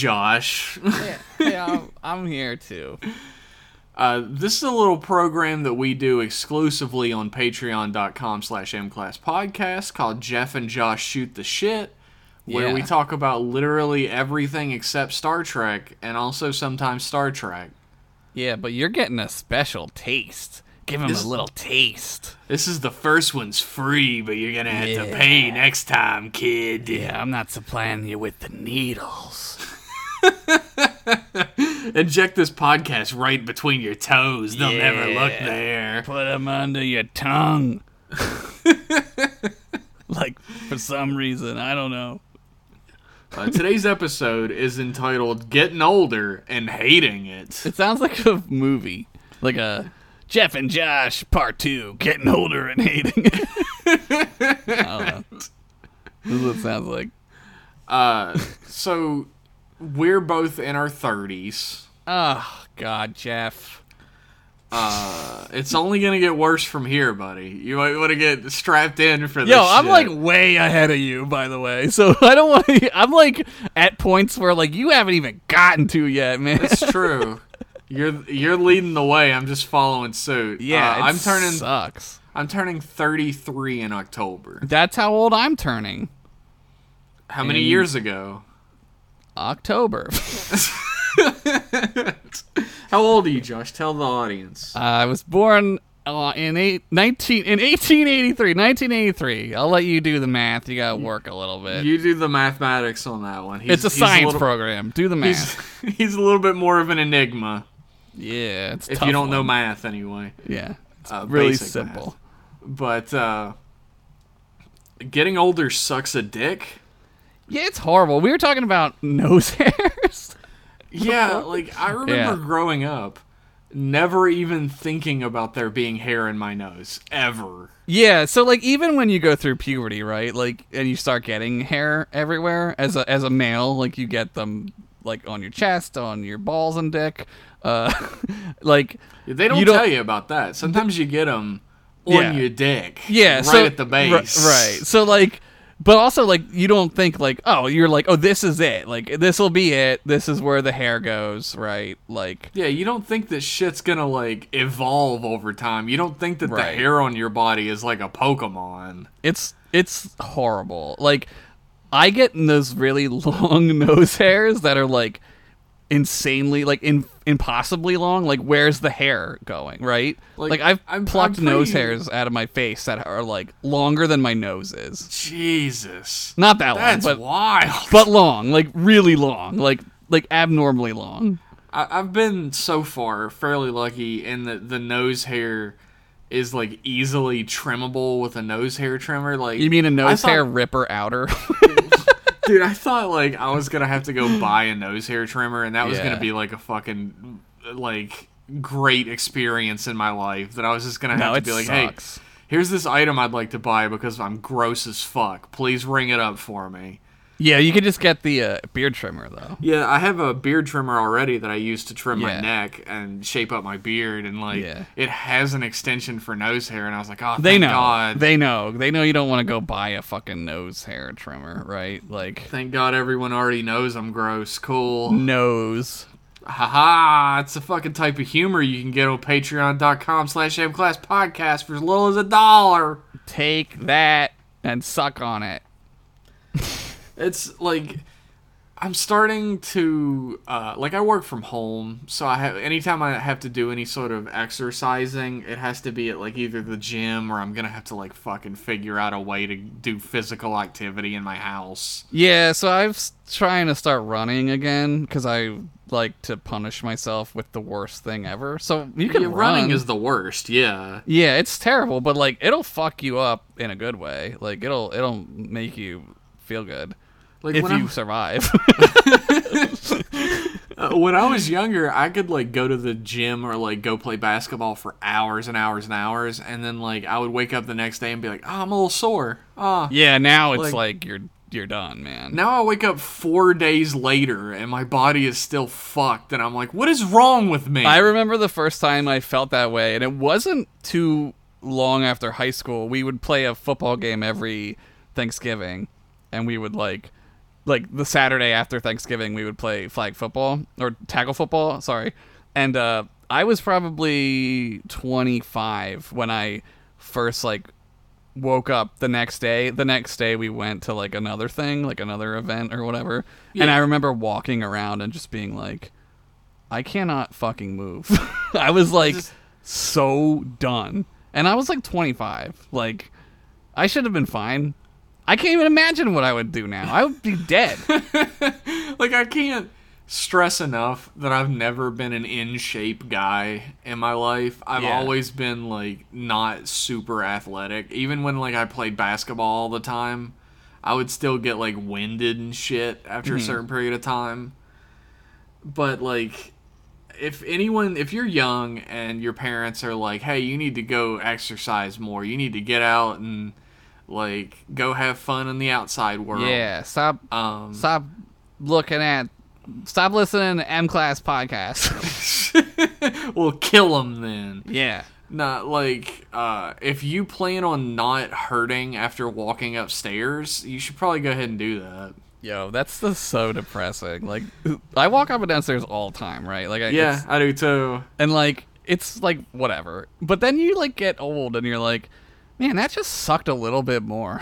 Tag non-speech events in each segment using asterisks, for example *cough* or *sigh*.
Josh. yeah, hey, I'm, I'm here too. Uh, this is a little program that we do exclusively on patreon.com slash mclasspodcast called Jeff and Josh Shoot the Shit, where Yeah. we talk about literally everything except Star Trek and also sometimes Star Trek. Yeah, but you're getting a special taste. Give him This- a little taste. This is the first one's free, but you're gonna have to pay next time, kid. Yeah, I'm not supplying you with the needles. *laughs* Inject this podcast right between your toes. They'll never look there. Put them under your tongue. *laughs* like, for some reason, I don't know. Uh, today's episode is entitled "Getting Older and Hating It." It sounds like a movie. Like a Jeff and Josh Part 2 Getting Older and Hating It. *laughs* I don't know. This is what it sounds like. Uh, so we're both in our thirties. Oh, God, Jeff. Uh, it's only gonna get worse from here, buddy. You might want to get strapped in for this. Yo, I'm shit. like way ahead of you, by the way. So *laughs* I don't want to. I'm like at points where like you haven't even gotten to yet, man. it's *laughs* true. You're you're leading the way. I'm just following suit. yeah, Uh, I'm turning. Sucks. I'm turning 33 in October. That's how old I'm turning. How many And- years ago? October. *laughs* How old are you, Josh? Tell the audience. I was born uh, in eight, 19 in 1883. 1983. I'll let you do the math. You gotta work a little bit. You do the mathematics on that one. He's, it's a science little- program. Do the math. He's, *laughs* he's a little bit more of an enigma yeah, it's if you don't know math anyway. Yeah, Uh, really simple. But uh, getting older sucks a dick. Yeah, it's horrible. We were talking about *laughs* nose hairs. Yeah, like I remember Yeah. growing up, never even thinking about there being hair in my nose ever. Yeah, so like even when you go through puberty, right? Like and you start getting hair everywhere as a as a male, like you get them like on your chest, on your balls and dick. Uh *laughs* like They don't, You don't- tell you about that. Sometimes you get them on Yeah. your dick. yeah, right so at the base. right. So like but also like you don't think like, oh, you're like, oh, this is it. Like this will be it. This is where the hair goes, right? Like Yeah, you don't think that shit's gonna like evolve over time. You don't think that the hair on your body is like a Pokemon. it's it's horrible. Like I get in those really *laughs* long nose hairs that are like insanely like in, impossibly long like where's the hair going right Like, like, i've I'm- plucked I'm nose hairs out of my face that are like longer than my nose is Jesus. not that That's long but wild. but long like really long like like abnormally long I, I've been so far fairly lucky in that the nose hair is like easily trimmable with a nose hair trimmer. Like you mean a nose thought- hair ripper outer *laughs* dude? I thought like I was gonna have to go *laughs* buy a nose hair trimmer, and that was Yeah. gonna be like a fucking like great experience in my life. That I was just gonna have no to be like, sucks hey, here's this item I'd like to buy because I'm gross as fuck. Please ring it up for me. Yeah you could just get the uh, beard trimmer though Yeah, I have a beard trimmer already that I use to trim my neck and shape up my beard, and like Yeah. it has an extension for nose hair, and I was like, oh, they know God, they know they know you don't want to go buy a fucking nose hair trimmer right like thank God everyone already knows I'm gross. Cool. nose Haha, it's the fucking type of humor you can get on patreon.com slash podcast for as little as a dollar. take that and suck on it. It's like I'm starting to uh, like I work from home, so I have anytime I have to do any sort of exercising, it has to be at like either the gym or I'm gonna have to like fucking figure out a way to do physical activity in my house. Yeah, so I'm trying to start running again because I like to punish myself with the worst thing ever. So you can Yeah, run. running is the worst, yeah. yeah, it's terrible, but like it'll fuck you up in a good way. Like it'll it'll make you feel good Like if you I, *laughs* survive. uh, when I was younger, I could like go to the gym or like go play basketball for hours and hours and hours, and then like I would wake up the next day and be like, "Oh, I'm a little sore." Ah, yeah, now it's Like- like, you're you're done, man. Now I wake up four days later and my body is still fucked, and I'm like, what is wrong with me? I remember the first time I felt that way, and it wasn't too long after high school. We would play a football game every Thanksgiving, and we would like like the Saturday after Thanksgiving, we would play flag football or tackle football. Sorry, and uh, I was probably 25 when I first like woke up the next day. The next day we went to like another thing, like another event or whatever. And I remember walking around and just being like, I cannot fucking move. *laughs* I was like Just- so done. And I was like 25. Like I should have been fine. I can't even imagine what I would do now. I would be dead. *laughs* like I can't stress enough that I've never been an in shape guy in my life. I've Yeah. always been like not super athletic. Even when like I played basketball all the time, I would still get like winded and shit after a mm-hmm. certain period of time. But like if anyone if you're young and your parents are like, "Hey, you need to go exercise more. You need to get out and like go have fun in the outside world." yeah, stop Um stop looking at stop listening to M Class podcast. *laughs* *laughs* we'll kill them then. yeah. Not like uh, if you plan on not hurting after walking upstairs, you should probably go ahead and do that. Yo, that's just so depressing. Like, I walk up and downstairs all the time, right? Like, I, Yeah, I do too. and like, it's like whatever. But then you like get old, and you're like, man, that just sucked a little bit more.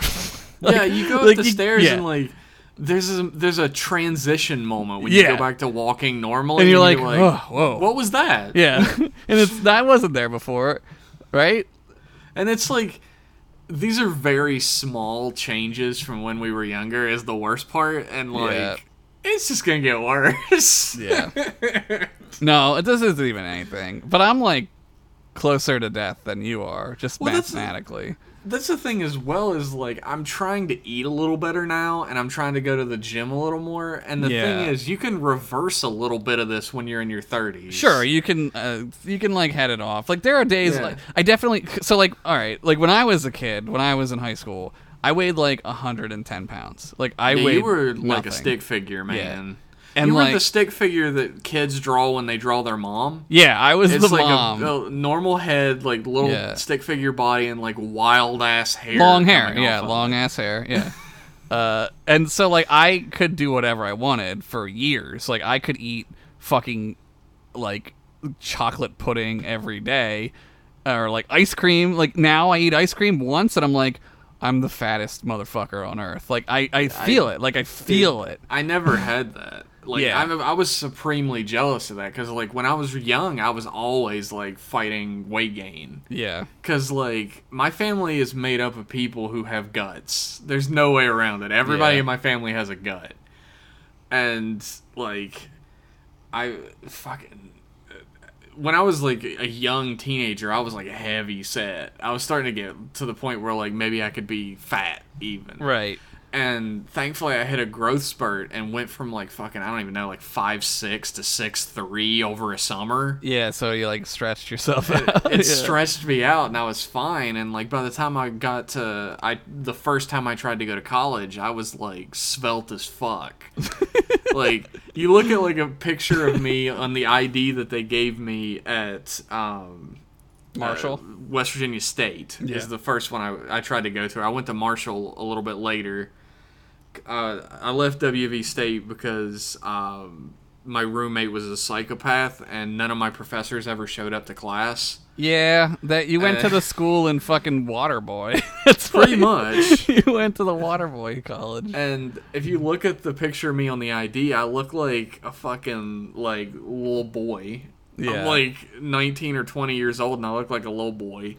Like- *laughs* yeah, you go up like, the you- stairs yeah. and like there's a there's a transition moment when you go back to walking normally, and you're like, oh, whoa, what was that? yeah. *laughs* and *laughs* it's that wasn't there before, right? And it's like these are very small changes from when we were younger is the worst part and like Yeah. it's just gonna get worse. Yeah. no, this isn't even anything. But I'm like closer to death than you are, just Well, that's- mathematically. That's the thing as well is like I'm trying to eat a little better now and I'm trying to go to the gym a little more and the Yeah. thing is you can reverse a little bit of this when you're in your 30s. Sure, you can uh, you can like head it off. Like there are days Yeah. like I definitely so like all right, like when I was a kid, when I was in high school, I weighed like 110 pounds. Like I Yeah, weighed you were like a stick figure, man. And you were like the stick figure that kids draw when they draw their mom. yeah, I was It's the like mom. A, a normal head, like little Yeah. stick figure body, and like wild ass hair. long hair, yeah, long ass hair, yeah. *laughs* uh, and so like I could do whatever I wanted for years. Like I could eat fucking like chocolate pudding every day, or like ice cream. Like now I eat ice cream once, and I'm like, I'm the fattest motherfucker on earth. Like I, I feel it. Like I feel it. I never had that. Like Yeah. I'm, I was supremely jealous of that because like when I was young, I was always like fighting weight gain. Yeah. Cause like my family is made up of people who have guts. There's no way around it. Everybody Yeah. in my family has a gut, and like I fucking when I was like a young teenager, I was like heavy set. I was starting to get to the point where like maybe I could be fat even Right. And thankfully I hit a growth spurt and went from like fucking I don't even know like five six to six three over a summer. Yeah. So you like stretched yourself out. It *laughs* Yeah. stretched me out and I was fine. And like by the time I got to I the first time I tried to go to college, I was like svelte as fuck. *laughs* like you look at like a picture of me *laughs* on the ID that they gave me at um Marshall? uh, West Virginia State Yeah. is the first one I, I tried to go to. I went to Marshall a little bit later. Uh, I left WV State because um, my roommate was a psychopath, and none of my professors ever showed up to class. Yeah, that you went to Uh, the school in fucking Waterboy. *laughs* That's Pretty *laughs* much. you went to the Waterboy college. And if you look at the picture of me on the ID, I look like a fucking like little boy. Yeah. I'm like 19 or 20 years old, and I look like a little boy.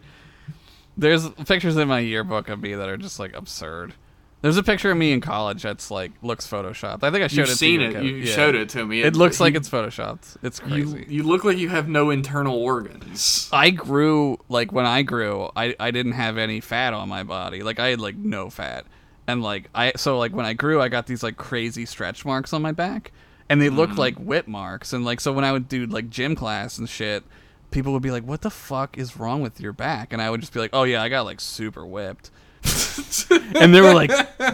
There's pictures in my yearbook of me that are just like absurd. There's a picture of me in college that's like looks photoshopped. I think I showed You've it. seen to you, it. You Yeah. showed it to me. It looks like you- it's photoshopped. It's You, crazy. you look like you have no internal organs. I grew like when I grew, I I didn't have any fat on my body. Like I had like no fat, and like I so like when I grew, I got these like crazy stretch marks on my back, and they looked mm. like whip marks. And like so when I would do like gym class and shit, people would be like, "What the fuck is wrong with your back?" And I would just be like, "Oh yeah, I got like super whipped." And they were like,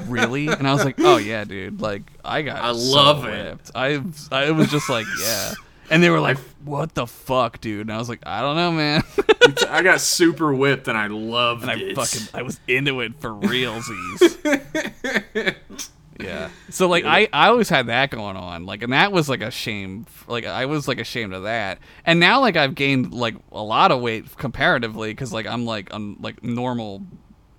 "Really?" And I was like, "Oh yeah, dude. Like I got I so love it. I I was just like, yeah." And they were like, "What the fuck, dude?" And I was like, "I don't know, man." *laughs* I got super whipped and I loved and I it. fucking I was into it for realsies. Yeah. So like I I always had that going on. Like and that was like a shame. Like I was like ashamed of that. And now like I've gained like a lot of weight comparatively cuz like I'm like I'm like normal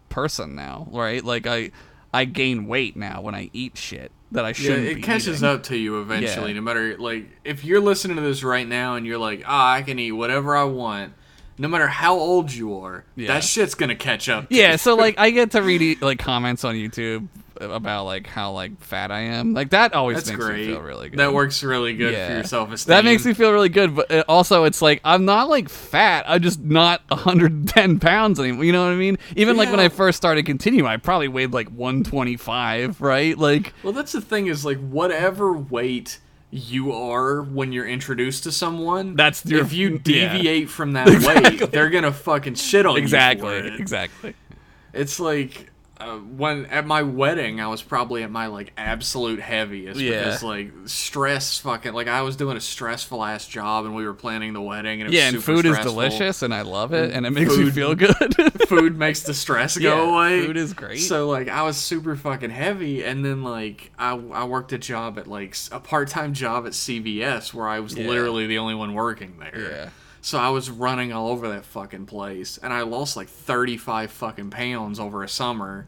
person now, right? Like I I gain weight now when I eat shit that I shouldn't it be catches eating. up to you eventually. Yeah. No matter like if you're listening to this right now and you're like, ah, I can eat whatever I want. No matter how old you are, Yeah. that shit's gonna catch up. to Yeah, so like *laughs* I get to read like comments on YouTube about like how like fat I am. Like that always that's makes great. me feel really good. That works really good Yeah. for your self esteem. That makes me feel really good, but uh, also it's like I'm not like fat. I'm just not 110 pounds anymore. You know what I mean? Even like when I first started Continue, I probably weighed like 125, right? Like Well, that's the thing is like whatever weight you are when you're introduced to someone. That's your- if you yeah. deviate from that *laughs* weight, they're gonna fucking shit on exactly, you. it. exactly. It's like uh, when at my wedding, I was probably at my like absolute heaviest Yeah. because like stress, fucking like I was doing a stressful ass job, and we were planning the wedding, and it was Yeah, and food is delicious, and I love it, and it makes food- feel good. *laughs* food *laughs* makes the stress go Yeah, away. food is great. So like I was super fucking heavy, and then like I I worked a job at like a part time job at CVS where I was Yeah. literally the only one working there. Yeah. So I was running all over that fucking place, and I lost like thirty five fucking pounds over a summer.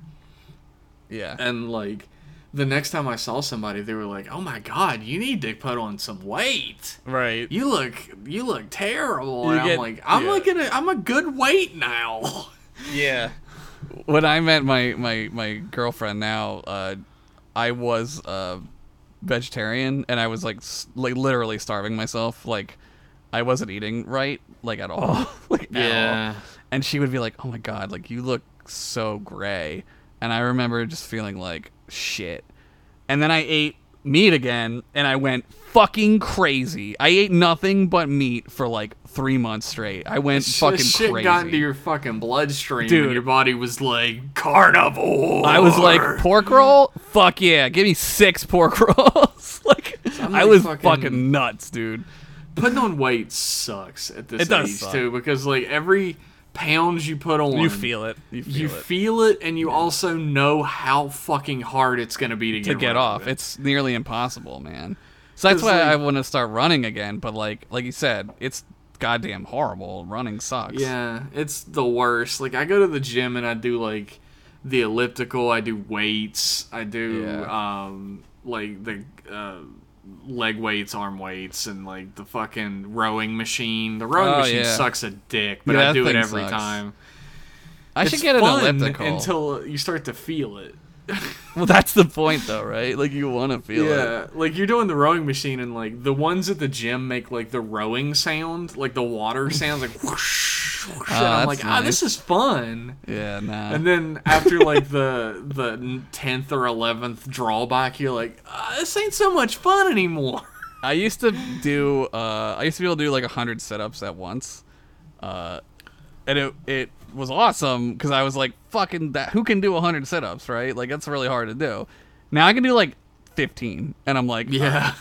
yeah, And like the next time I saw somebody, they were like, "Oh my god, you need to put on some weight." right. You look, you look terrible. You and get- I'm like, I'm yeah. looking at, I'm a good weight now. *laughs* Yeah. When I met my my my girlfriend now, uh, I was uh, vegetarian and I was like like literally starving myself. Like I wasn't eating right, like at all, oh. *laughs* like at Yeah. all. And she would be like, "Oh my god, like you look so gray," and I remember just feeling like shit. And then I ate meat again, and I went fucking crazy. I ate nothing but meat for like three months straight. I went Sh- fucking shit crazy. got into your fucking bloodstream, Dude. and your body was like carnivore. I was like, pork roll? Fuck yeah, give me six pork *laughs* rolls. *laughs* like, I was fucking- fucking, nuts, dude. Putting on weight sucks at this age suck. too, because like every pounds you put on, You feel it. You feel you it. feel it, and you also know how fucking hard it's gonna be to, to get, get off. It. It's nearly impossible, man. So that's why like- I want to start running again. But like, like you said, it's goddamn horrible. Running sucks. Yeah, it's the worst. Like I go to the gym and I do like the elliptical. I do weights. I do Yeah. um like the uh, leg weights, arm weights, and like the fucking rowing machine. The rowing Oh, machine yeah. sucks a dick, but Yeah, I do it every sucks. time. I It's should get an elliptical. until you start to feel it. *laughs* well, that's the point, though, right? Like you want to feel it. Yeah, like you're doing the rowing machine, and like the ones at the gym make like the rowing sound, like the water sounds, like *laughs* whoosh, and I'm like, ah, this is fun. Yeah, nah. And then after *laughs* like the the tenth or eleventh drawback, you're like, ah, this ain't so much fun anymore. *laughs* I used to do uh I used to be able to do like 100 sit-ups at once. Uh and it it was awesome cuz I was like fucking that who can do 100 sit-ups, right? Like that's really hard to do. Now I can do like 15 and I'm like Yeah.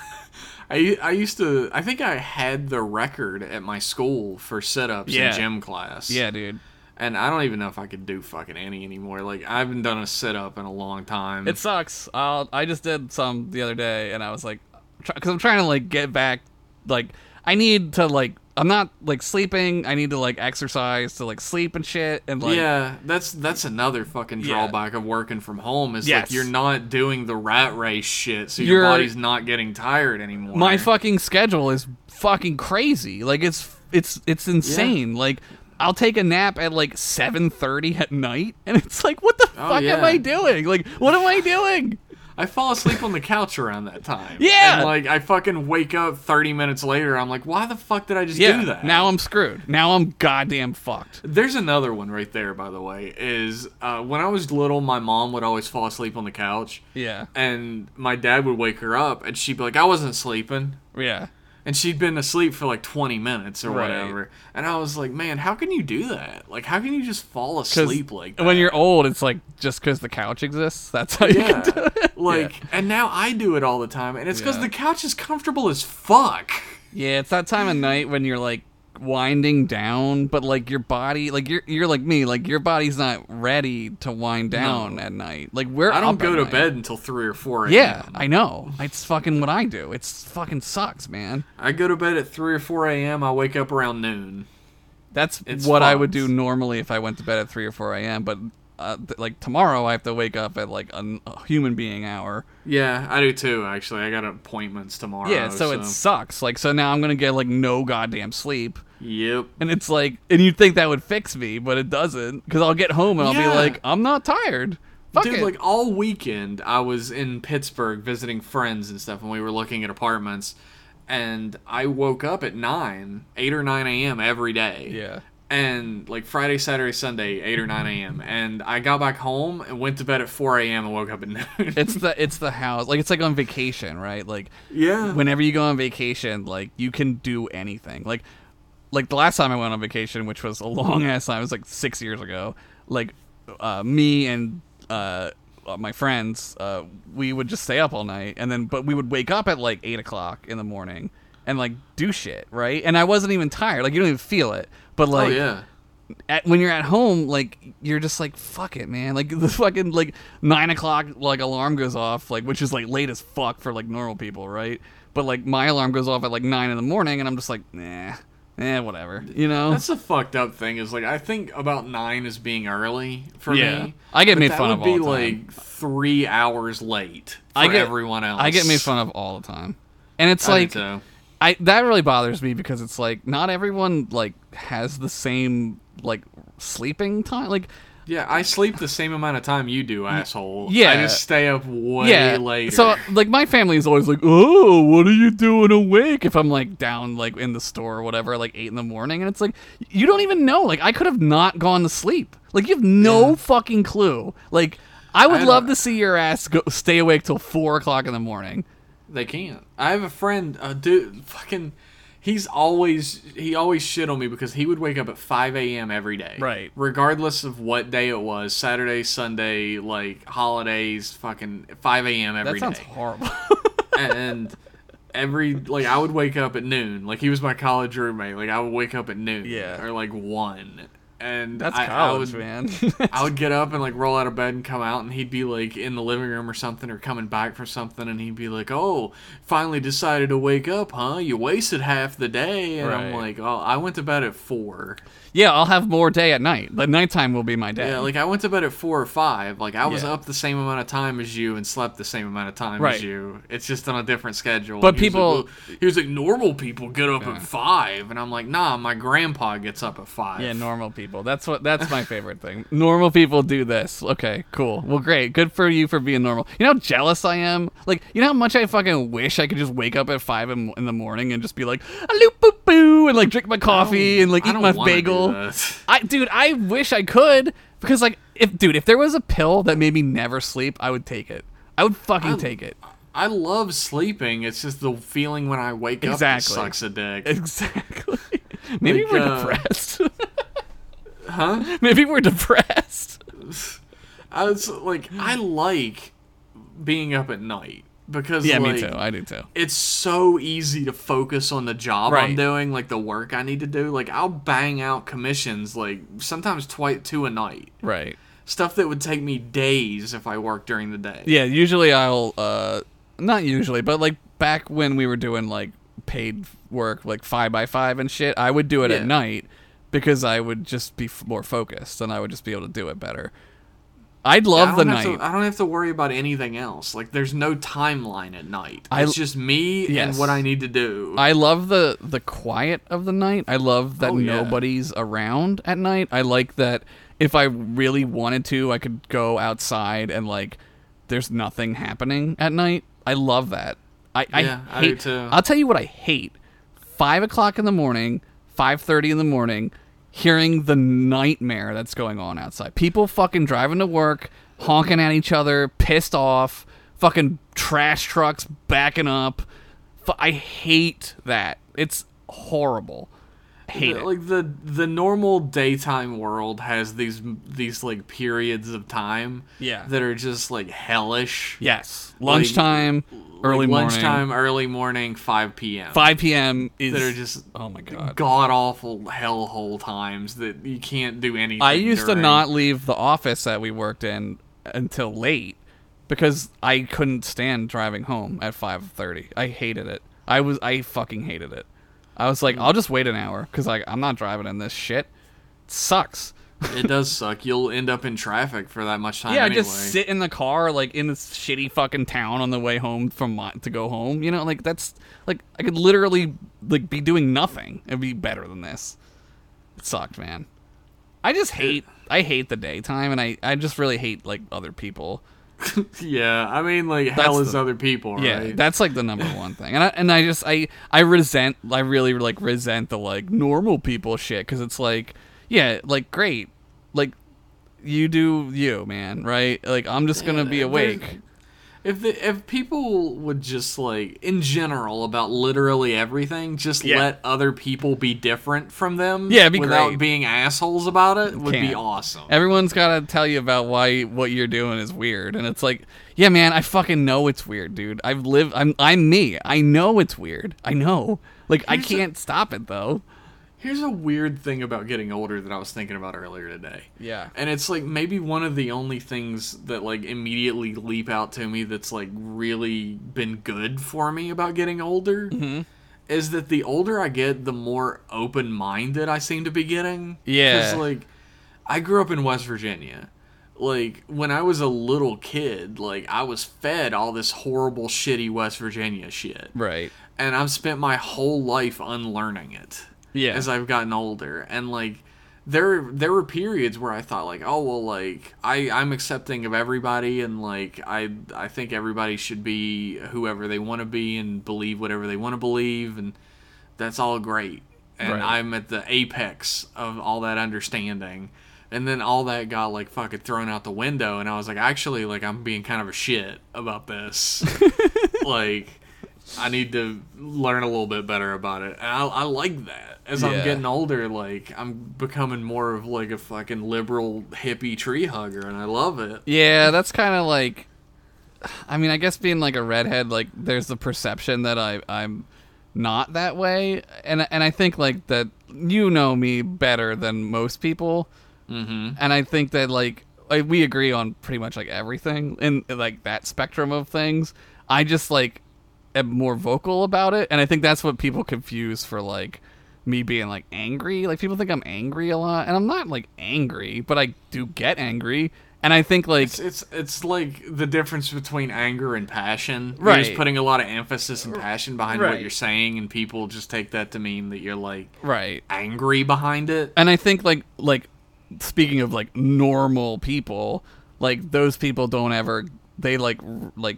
I, I used to I think I had the record at my school for sit-ups Yeah. in gym class. yeah, dude. And I don't even know if I could do fucking any anymore. Like I haven't done a sit-up in a long time. It sucks. I'll, I just did some the other day, and I was like, because I'm trying to like get back. Like, I need to like, I'm not like sleeping. I need to like exercise to like sleep and shit. And like, yeah, that's that's another fucking Yeah. drawback of working from home is Yes. like you're not doing the rat race shit, so your You're- body's not getting tired anymore. my fucking schedule is fucking crazy. Like, it's it's it's insane. Like. I'll take a nap at like 7:30 at night and it's like what the Oh, fuck am. I doing? Like what am I doing? I fall asleep on the couch around that time. Yeah. And like I fucking wake up 30 minutes later. I'm like, why the fuck did I just Yeah. do that? Now I'm screwed. Now I'm goddamn fucked. There's another one right there, by the way. Is uh, when I was little, my mom would always fall asleep on the couch, Yeah. and my dad would wake her up, and she'd be like, "I wasn't sleeping," Yeah. And she'd been asleep for like 20 minutes or Right. whatever. And I was like, "Man, how can you do that? Like, how can you just fall asleep like that?" when you're old, it's like just because the couch exists. That's how you yeah, can do it. *laughs* like, and now I do it all the time, and it's because Yeah. the couch is comfortable as fuck. Yeah, it's that time of night when you're like winding down, but like your body, like you're you're like me, like your body's not ready to wind down No. at night. Like we're I don't go to night. bed until three or four a.m. Yeah, I know. It's fucking what I do. It's fucking sucks, man. I go to bed at three or four a.m. I wake up around noon. That's It's what I would do normally if I went to bed at three or four a.m. But uh, th- like tomorrow, I have to wake up at like a human being hour. Yeah, I do too. Actually, I got appointments tomorrow. Yeah, so, it sucks. Like so now I'm gonna get like no goddamn sleep. Yep. And it's like, and you'd think that would fix me, but it doesn't. Because I'll get home and I'll Yeah. be like, I'm not tired. Fuck Dude, it. like all weekend, I was in Pittsburgh visiting friends and stuff, and we were looking at apartments. And I woke up at nine, eight or nine a.m. every day. yeah. And like Friday, Saturday, Sunday, eight or nine a.m. And I got back home and went to bed at four a.m. and woke up at *laughs* noon. It's the it's the house. Like it's like on vacation, right? Like yeah. whenever you go on vacation, like you can do anything. Like like the last time I went on vacation, which was a long ass time, it was like six years ago. Like uh, me and uh, my friends, uh, we would just stay up all night, and then but we would wake up at like eight o'clock in the morning and like do shit, right? And I wasn't even tired. Like you don't even feel it, but oh like yeah. at, when you're at home, like you're just like fuck it, man. Like *laughs* the fucking like nine o'clock like alarm goes off, like which is like late as fuck for like normal people, right? But like my alarm goes off at like nine in the morning, and I'm just like, nah, eh, whatever, you know. That's the fucked up thing is like I think about nine as being early for Yeah. me. I get made fun would of be all the time. like three hours late for I get everyone else. I get made fun of all the time, and it's I like too. I that really bothers me because it's like not everyone like has the same like sleeping time, like. Yeah, I sleep the same amount of time you do, asshole. Yeah. I just stay up way yeah. later. So like my family is always like, "Oh, what are you doing awake?" If I'm like down like in the store or whatever, like eight in the morning, and it's like you don't even know. Like I could have not gone to sleep. Like you have no Yeah. fucking clue. Like I would I love to see your ass go stay awake till four o'clock in the morning. They can't. I have a friend, a dude, fucking. He's always he always shit on me because he would wake up at 5 a.m. every day, Right. Regardless of what day it was, Saturday, Sunday, like holidays, fucking 5 a.m. That every day. sounds horrible. *laughs* and every like I would wake up at noon. Like he was my college roommate. Like I would wake up at noon, Yeah. or like one, and That's I, I college, would, man. *laughs* I would *laughs* get up and like roll out of bed and come out, and he'd be like in the living room or something, or coming back for something, and he'd be like, "Oh, finally decided to wake up, huh? You wasted half the day." And I'm like, "Oh, I went to bed at four. Yeah, I'll have more day at night. The nighttime will be my day. Yeah, like I went to bed at four or five. Like I was Yeah. up the same amount of time as you and slept the same amount of time Right. as you. It's just on a different schedule. But he was like, people- "Well," he was like, normal people get up at five, and I'm like, nah, my grandpa gets up at five. Yeah, normal people. That's what. That's my favorite thing. *laughs* Normal people do this. Okay, cool. Well, great. Good for you for being normal. You know how jealous I am. Like, you know how much I fucking wish I could just wake up at five in, in the morning and just be like, a loop boo boo, and like drink my coffee and like eat my bagel. That. *laughs* I, dude, I wish I could because like, if dude, if there was a pill that made me never sleep, I would take it. I would fucking take it. I love sleeping. It's just the feeling when I wake up Exactly. that sucks a dick. Exactly. *laughs* Maybe Like, we're uh, depressed. *laughs* huh? Maybe we're depressed. I was like, I like being up at night because Yeah, like, me too. I do too. it's so easy to focus on the job Right. I'm doing, like the work I need to do. Like I'll bang out commissions like sometimes twice two a night. Right. Stuff that would take me days if I worked during the day. Yeah, usually I'll uh not usually, but like back when we were doing like paid work like 5 by 5 and shit, I would do it at night because I would just be f- more focused and I would just be able to do it better. I'd I love the don't night. To, I don't have to worry about anything else. Like there's no timeline at night. I- it's just me Yes. and what I need to do. I love the the quiet of the night. I love that Oh, yeah. nobody's around at night. I like that if I really wanted to, I could go outside and like there's nothing happening at night. I love that. I, Yeah, I I hate. too. I'll tell you what I hate: five o'clock in the morning, five thirty in the morning, hearing the nightmare that's going on outside. People fucking driving to work, honking at each other, pissed off. Fucking trash trucks backing up. I hate that. It's horrible. Hate it. like the the normal daytime world has these these like periods of time Yeah. that are just like hellish yes, lunchtime, early like morning, lunchtime early morning 5 p.m 5 p.m. is that are just oh my god. god awful hellhole times that you can't do anything I used to not leave the office that we worked in until late because I couldn't stand driving home at 5:30. I hated it. I was I fucking hated it. I was like, I'll just wait an hour cuz like I'm not driving in this shit. It sucks. it does *laughs* suck you'll end up in traffic for that much time yeah, anyway. just sit in the car like in this shitty fucking town on the way home from my, to go home. You know, like that's like I could literally like be doing nothing. It'd be better than this. It sucked, man. I just hate I hate the daytime and I I just really hate like other people. *laughs* yeah i mean like hell That's is the- other people right Yeah, that's like the number one thing. And I, and I just I I resent I really like resent the like normal people shit cuz it's like yeah, like great. Like you do you, man, right? Like I'm just going to be Yeah, awake. If the, if people would just like in general about literally everything, just Yeah. let other people be different from them, Yeah, be without great. being assholes about it, would be Can't. awesome. Everyone's got to tell you about why what you're doing is weird, and it's like, yeah, man, I fucking know it's weird, dude. I've lived. I'm I'm me. I know it's weird. I know. Like I Here's a- can't stop it though. Here's a weird thing about getting older that I was thinking about earlier today. Yeah. And it's like maybe one of the only things that like immediately leap out to me that's like really been good for me about getting older Mm-hmm. is that the older I get, the more open minded I seem to be getting. Yeah. Cause like I grew up in West Virginia. Like when I was a little kid, like I was fed all this horrible, shitty West Virginia shit, Right. and I've spent my whole life unlearning it Yeah. as I've gotten older. And like there there were periods where I thought like, oh well like I, I'm accepting of everybody and like I I think everybody should be whoever they want to be and believe whatever they want to believe and that's all great. And Right. I'm at the apex of all that understanding. And then all that got like fucking thrown out the window and I was like, actually like I'm being kind of a shit about this. *laughs* like I need to learn a little bit better about it. And I, I like that. As I'm getting older, like I'm becoming more of like a fucking liberal hippie tree hugger, and I love it. Yeah, that's kind of like. I mean, I guess being like a redhead, like there's the perception that I I'm not that way, and and I think like that you know me better than most people, Mm-hmm. and I think that like like, we agree on pretty much like everything in like that spectrum of things. I just like more vocal about it, and I think that's what people confuse for like me being like angry. Like people think I'm angry a lot, and I'm not like angry, but I do get angry. And I think like It's, it's it's like the difference between anger and passion. You're Right. just putting a lot of emphasis and passion behind what you're saying, and people just take that to mean that you're like right. angry behind it. And I think like like speaking of like normal people, like those people don't ever they like r- like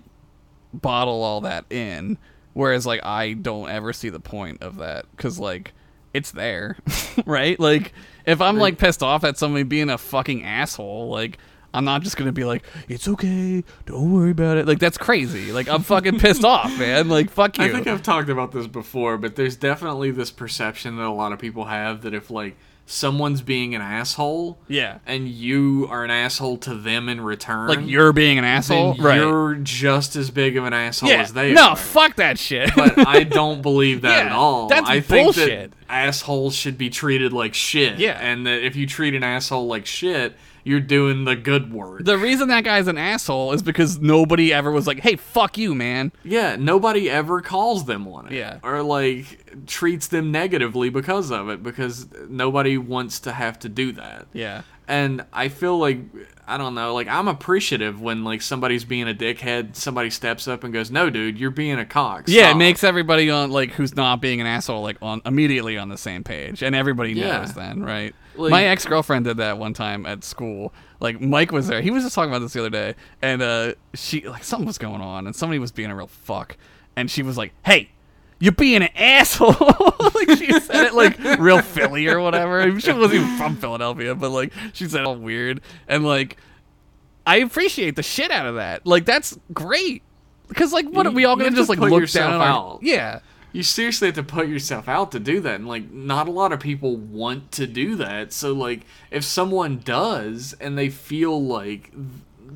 bottle all that in whereas like I don't ever see the point of that cuz like it's there, *laughs* right? Like if I'm like pissed off at somebody being a fucking asshole, like I'm not just gonna be like, it's okay, don't worry about it. Like that's crazy. Like I'm fucking pissed *laughs* off, man. Like fuck you. I think I've talked about this before, but there's definitely this perception that a lot of people have that if like someone's being an asshole, yeah. and you are an asshole to them in return, Like you're being an asshole, right? you're just as big of an asshole yeah. as they no, are. No, fuck that shit. but I *laughs* don't believe that Yeah, at all. that's I think bullshit. that assholes should be treated like shit. Yeah. And that if you treat an asshole like shit, you're doing the good work. the reason that guy's an asshole is because nobody ever was like, "Hey, fuck you, man." yeah, nobody ever calls them on it. Yeah. Or like treats them negatively because of it because nobody wants to have to do that. Yeah. And I feel like I don't know, like I'm appreciative when like somebody's being a dickhead, somebody steps up and goes, "No, dude, you're being a cock." Yeah, it makes everybody on like who's not being an asshole like on immediately on the same page, and everybody Yeah. knows then, right? Like- My ex girlfriend did that one time at school. Like Mike was there. He was just talking about this the other day, and uh, she like something was going on, and somebody was being a real fuck, and she was like, "Hey." You're being an asshole. *laughs* like she said it like real Philly or whatever. She wasn't even from Philadelphia, but like she said it all weird. And like I appreciate the shit out of that. Like that's great. Because like what You- are we all gonna just like look down on our. Yeah. You seriously have to put yourself out to do that and like not a lot of people want to do that so like if someone does and they feel like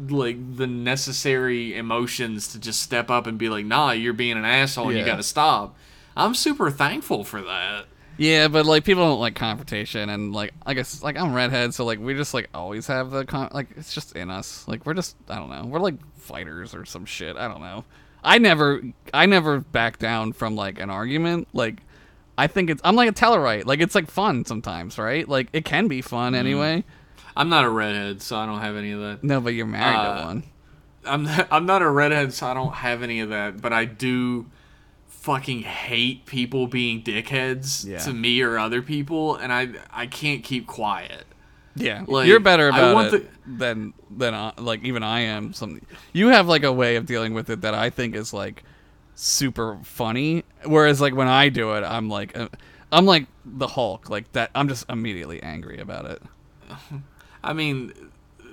like the necessary emotions to just step up and be like nah you're being an asshole and you gotta stop i'm super thankful for that Yeah, but like people don't like confrontation, and like I guess like I'm redhead, so like we just like always have the con- like it's just in us. Like we're just I don't know, we're like fighters or some shit. I don't know. I never I never back down from like an argument. Like I think it's I'm like a Tellarite. Like it's like fun sometimes, right? Like it can be fun anyway. i'm not a redhead so i don't have any of that No, but you're married Uh, to one. I'm not, *laughs* I'm not a redhead, so I don't have any of that. But I do fucking hate people being dickheads Yeah. to me or other people, and I I can't keep quiet. Yeah, like, you're better I about want it than than uh, like even I am. Some you have like a way of dealing with it that I think is like super funny. Whereas like when I do it, I'm like uh, I'm like the Hulk. Like that, I'm just immediately angry about it. *laughs* I mean,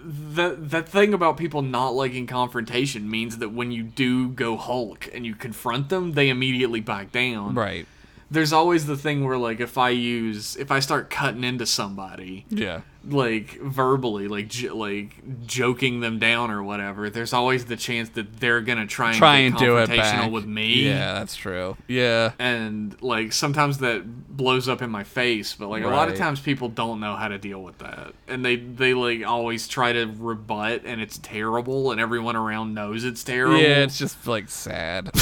that that thing about people not liking confrontation means that when you do go Hulk and you confront them, they immediately back down. Right. There's always the thing where like if I use if I start cutting into somebody, Yeah. like verbally, like j- like joking them down or whatever, there's always the chance that they're gonna try and Try and do it back with me. Yeah, that's true. Yeah. And like sometimes that blows up in my face, but like a lot of times people don't know how to deal with that, and they they like always try to rebut, and it's terrible, and everyone around knows it's terrible. Yeah, it's just like sad. *laughs*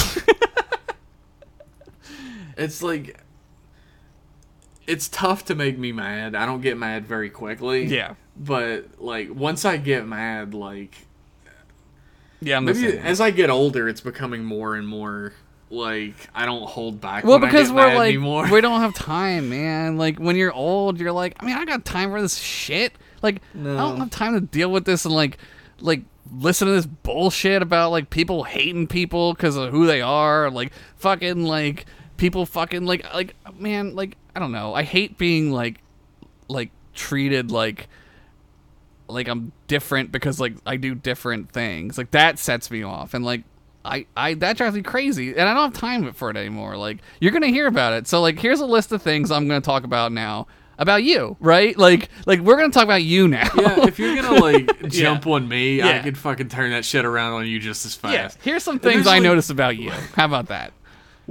it's like it's tough to make me mad. I don't get mad very quickly. yeah. but like once I get mad, like Yeah, I'm maybe as I get older, it's becoming more and more like I don't hold back. Well, because we're like anymore. we don't *laughs* have time, man. Like when you're old, you're like, I mean, I got time for this shit. Like I don't have time to deal with this and like like listen to this bullshit about like people hating people because of who they are. Like fucking like people fucking like like man like I don't know. I hate being like like treated like like I'm different because like I do different things. Like that sets me off and like I, I that drives me crazy and I don't have time for it anymore. Like you're gonna hear about it. So like here's a list of things I'm gonna talk about now about you, right? Like like we're gonna talk about you now. yeah, if you're gonna *laughs* like jump on me, I Yeah. could fucking turn that shit around on you just as yeah. fast. Here's some things I like- noticed about you. How about that?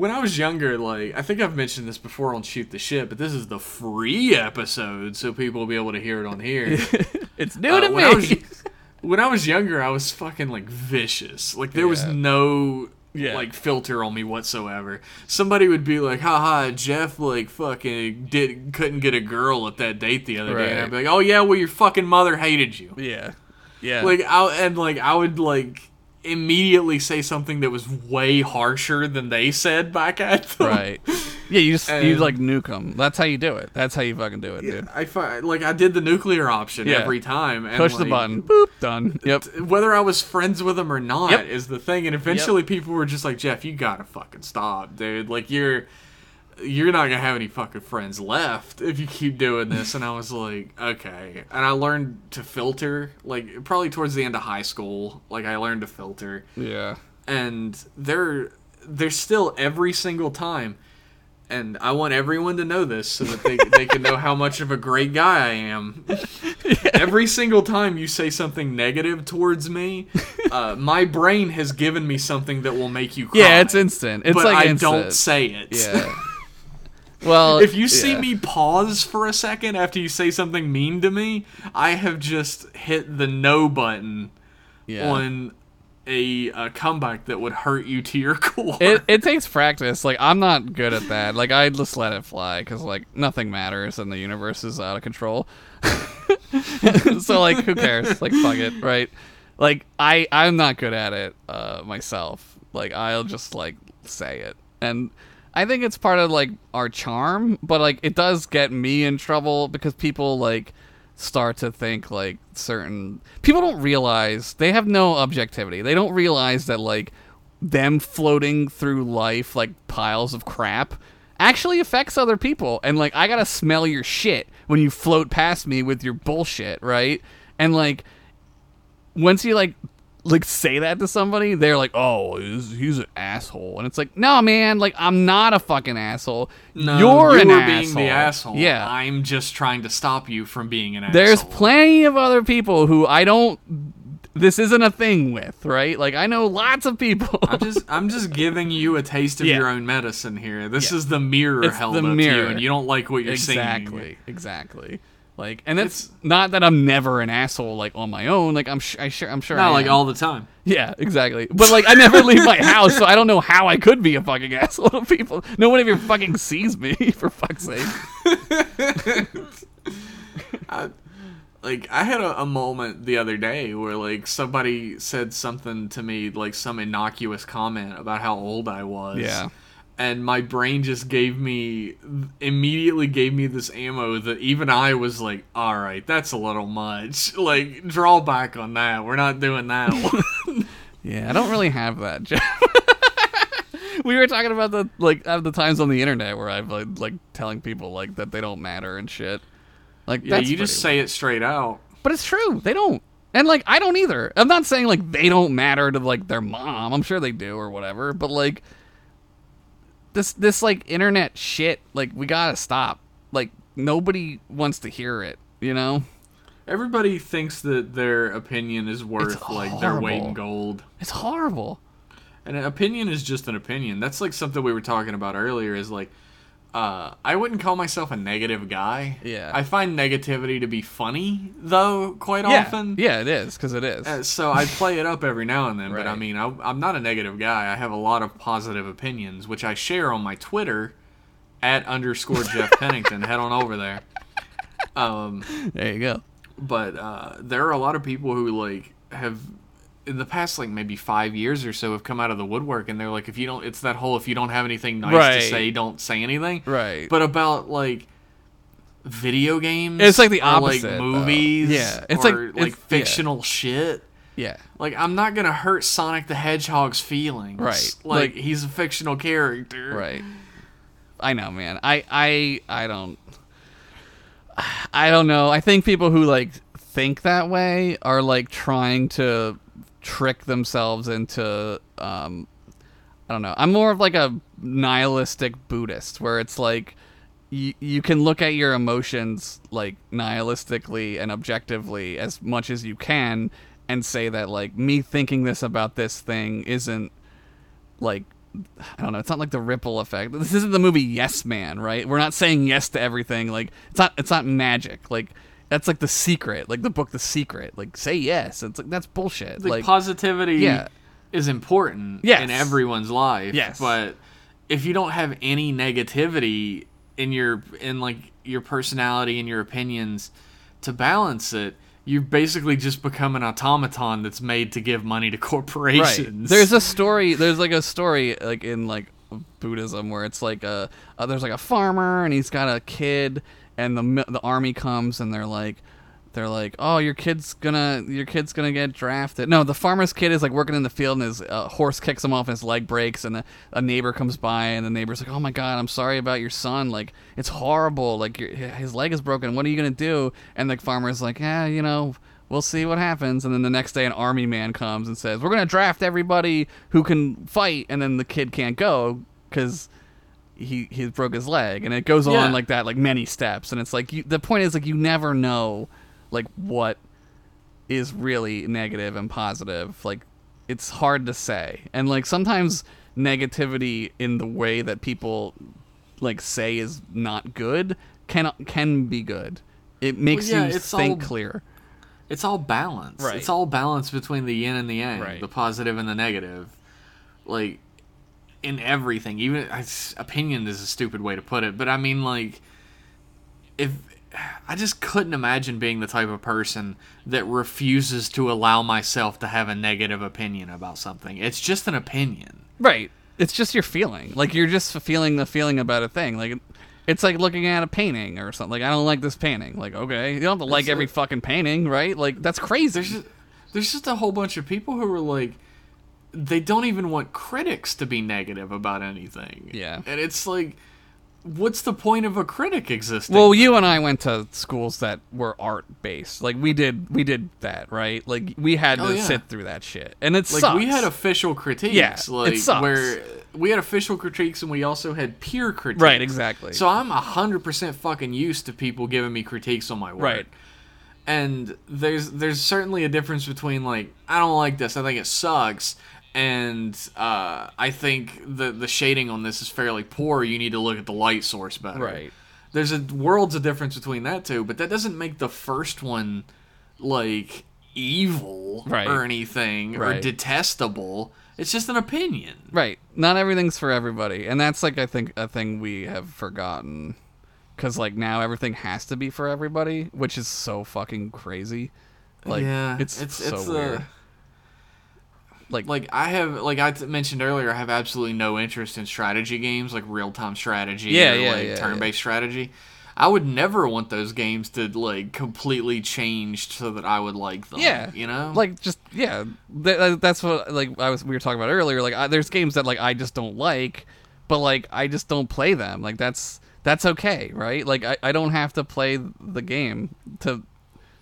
When I was younger, like I think I've mentioned this before on Shoot the Shit, but this is the free episode, so people will be able to hear it on here. *laughs* It's new Uh, to when I me. was when I was younger, I was fucking like vicious. Like there was no Yeah. like filter on me whatsoever. Somebody would be like, "Haha, Jeff like fucking did couldn't get a girl at that date the other day," and I'd be like, "Oh yeah, well your fucking mother hated you." yeah. Yeah. Like I and like I would like immediately say something that was way harsher than they said back at them. right. Yeah, you just you like nuke them. That's how you do it. That's how you fucking do it, dude. I fi- like I did the nuclear option Yeah. every time. And Push the button. Boop. Done. *laughs* Yep. whether I was friends with them or not Yep. is the thing. And eventually, people were just like, "Jeff, you gotta fucking stop, dude. Like you're." You're not gonna have any fucking friends left if you keep doing this. And I was like, okay. And I learned to filter, like probably towards the end of high school. Like I learned to filter, Yeah. and they're they're still every single time. And I want everyone to know this so that they, *laughs* they can know how much of a great guy I am. *laughs* Every single time you say something negative towards me, *laughs* uh, my brain has given me something that will make you cry. Yeah, it's instant. It's but like I instant. don't say it. Yeah. Well, if you see yeah. me pause for a second after you say something mean to me, I have just hit the no button yeah. on a, a comeback that would hurt you to your *laughs* core. it, it takes practice. Like I'm not good at that. Like I just let it fly because like nothing matters and the universe is out of control. *laughs* so like who cares? Like fuck it, right? Like I I'm not good at it uh, myself. Like I'll just like say it, and I think it's part of like our charm. But like it does get me in trouble because people like start to think like certain people don't realize they have no objectivity. They don't realize that like them floating through life like piles of crap actually affects other people and like I got to smell your shit when you float past me with your bullshit, right? And like once you like like say that to somebody, they're like, "Oh, he's, he's an asshole," and it's like, "No, man, like I'm not a fucking asshole. No, You're you an were asshole. being the asshole. Yeah, I'm just trying to stop you from being an there's asshole. There's plenty of other people who I don't. This isn't a thing with, right? Like I know lots of people. I'm just *laughs* I'm just giving you a taste of Yeah. your own medicine here. This Yeah. is the mirror It's held the up to mirror. you, and you don't like what you're exactly, seeing. Exactly, exactly. Like, and it's, It's- not that I'm never an asshole like on my own. Like I'm, sh- I sure, I'm sure. Not I like all the time. Yeah, exactly. But like, I never leave my house, so I don't know how I could be a fucking *laughs* asshole to people. No one ever fucking sees me, *laughs* for fuck's sake. *laughs* Like I had a, a moment the other day where like somebody said something to me, like some innocuous comment about how old I was. Yeah. And my brain just gave me immediately gave me this ammo that even I was like, all right, that's a little much. *laughs* Like, draw back on that. We're not doing that one. *laughs* Yeah, I don't really have that. Jeff. *laughs* we were talking about the like uh, the times on the internet where I've like, like telling people like that they don't matter and shit. Like yeah, you just say it straight out. but it's true. They don't. And like I don't either. I'm not saying like they don't matter to like their mom. I'm sure they do or whatever. But like this this like internet shit, like we gotta stop. Like nobody wants to hear it. You know? Everybody thinks that their opinion is worth like their weight in gold. It's horrible. And an opinion is just an opinion. That's like something we were talking about earlier is like uh, I wouldn't call myself a negative guy. Yeah. I find negativity to be funny though quite Yeah, often. yeah, it is because it is. Uh, so I play it up every now and then, but I mean, I, I'm not a negative guy. I have a lot of positive opinions, which I share on my Twitter at underscore Jeff *laughs* Pennington. Head on over there. Um, there you go. but uh, there are a lot of people who like have in the past like maybe five years or so have come out of the woodwork and they're like if you don't it's that whole if you don't have anything nice Right. to say don't say anything Right. but about like video games It's like the or, opposite, like though. movies Yeah, it's or, like- like it's- yeah. fictional shit yeah. like i'm not gonna hurt sonic the hedgehog's feelings Right. like, Like- he's a fictional character Right. I know, man. I I I don't I don't know. I think people who like think that way are like trying to trick themselves into um I don't know. I'm more of like a nihilistic Buddhist where it's like you, you can look at your emotions like nihilistically and objectively as much as you can and say that like me thinking this about this thing isn't like I don't know. It's not like the ripple effect. This isn't the movie Yes Man, right? We're not saying yes to everything. Like it's not. It's not magic. Like that's like the secret. Like the book, The Secret. Like say yes. It's like that's bullshit. like, Like positivity yeah. is important Yes. in everyone's life. Yes. But if you don't have any negativity in your in like your personality and your opinions to balance it, you basically just become an automaton that's made to give money to *laughs* right. corporations. There's a story. There's like a story like in like Buddhism where it's like a uh, there's like a farmer and he's got a kid and the the army comes and they're like they're like oh your kid's gonna your kid's gonna get drafted. No the farmer's kid is like working in the field and his uh, horse kicks him off and his leg breaks and a, a neighbor comes by and the neighbor's like oh my god i'm sorry about your son. Like it's horrible. Like his leg is broken. What are you gonna do? And the farmer's like yeah you know we'll see what happens. And then the next day an army man comes and says we're gonna draft everybody who can fight. And then the kid can't go because he he broke his leg and it goes Yeah. on like that like many steps and it's like you, the point is like you never know like what is really negative and positive like it's hard to say and like sometimes negativity in the way that people like say is not good can can be good it makes yeah, you it's think all- clear it's all balance. Right. It's all balance between the yin and the yang, Right. the positive and the negative. Like in everything, even opinion is a stupid way to put it, but I mean like if I just couldn't imagine being the type of person that refuses to allow myself to have a negative opinion about something. It's just an opinion. Right. It's just your feeling. Like you're just feeling the feeling about a thing. Like it's like looking at a painting or something. Like I don't like this painting. Like okay, you don't have to like It's every a- fucking painting, right? Like that's crazy. There's just, there's just a whole bunch of people who are like they don't even want critics to be negative about anything. Yeah. And it's like what's the point of a critic existing? Well, you and I went to schools that were art based. Like we did, we did that, right? Like we had oh, to Oh, yeah. sit through that shit, and it like sucks. we had official critiques. Yeah, it sucks. where we had official critiques and we also had peer critiques. right, exactly. So I'm hundred percent fucking used to people giving me critiques on my work. Right. And there's there's certainly a difference between like I don't like this, I think it sucks, and uh, I think the the shading on this is fairly poor. You need to look at the light source better. right. There's a worlds of difference between that two, but that doesn't make the first one like evil Right. or anything or detestable. It's just an opinion. Right. Not everything's for everybody. And that's like I think a thing we have forgotten cuz like now everything has to be for everybody, which is so fucking crazy. Like yeah, it's, it's so it's weird. uh, like like I have like I t- mentioned earlier, I have absolutely no interest in strategy games like real time strategy Yeah, or yeah, like yeah, turn based strategy. I would never want those games to like completely change so that I would like them. yeah, you know, like just yeah, th- that's what like I was we were talking about earlier. Like I, there's games that like I just don't like, but like I just don't play them. Like that's that's okay, right? Like I, I don't have to play the game to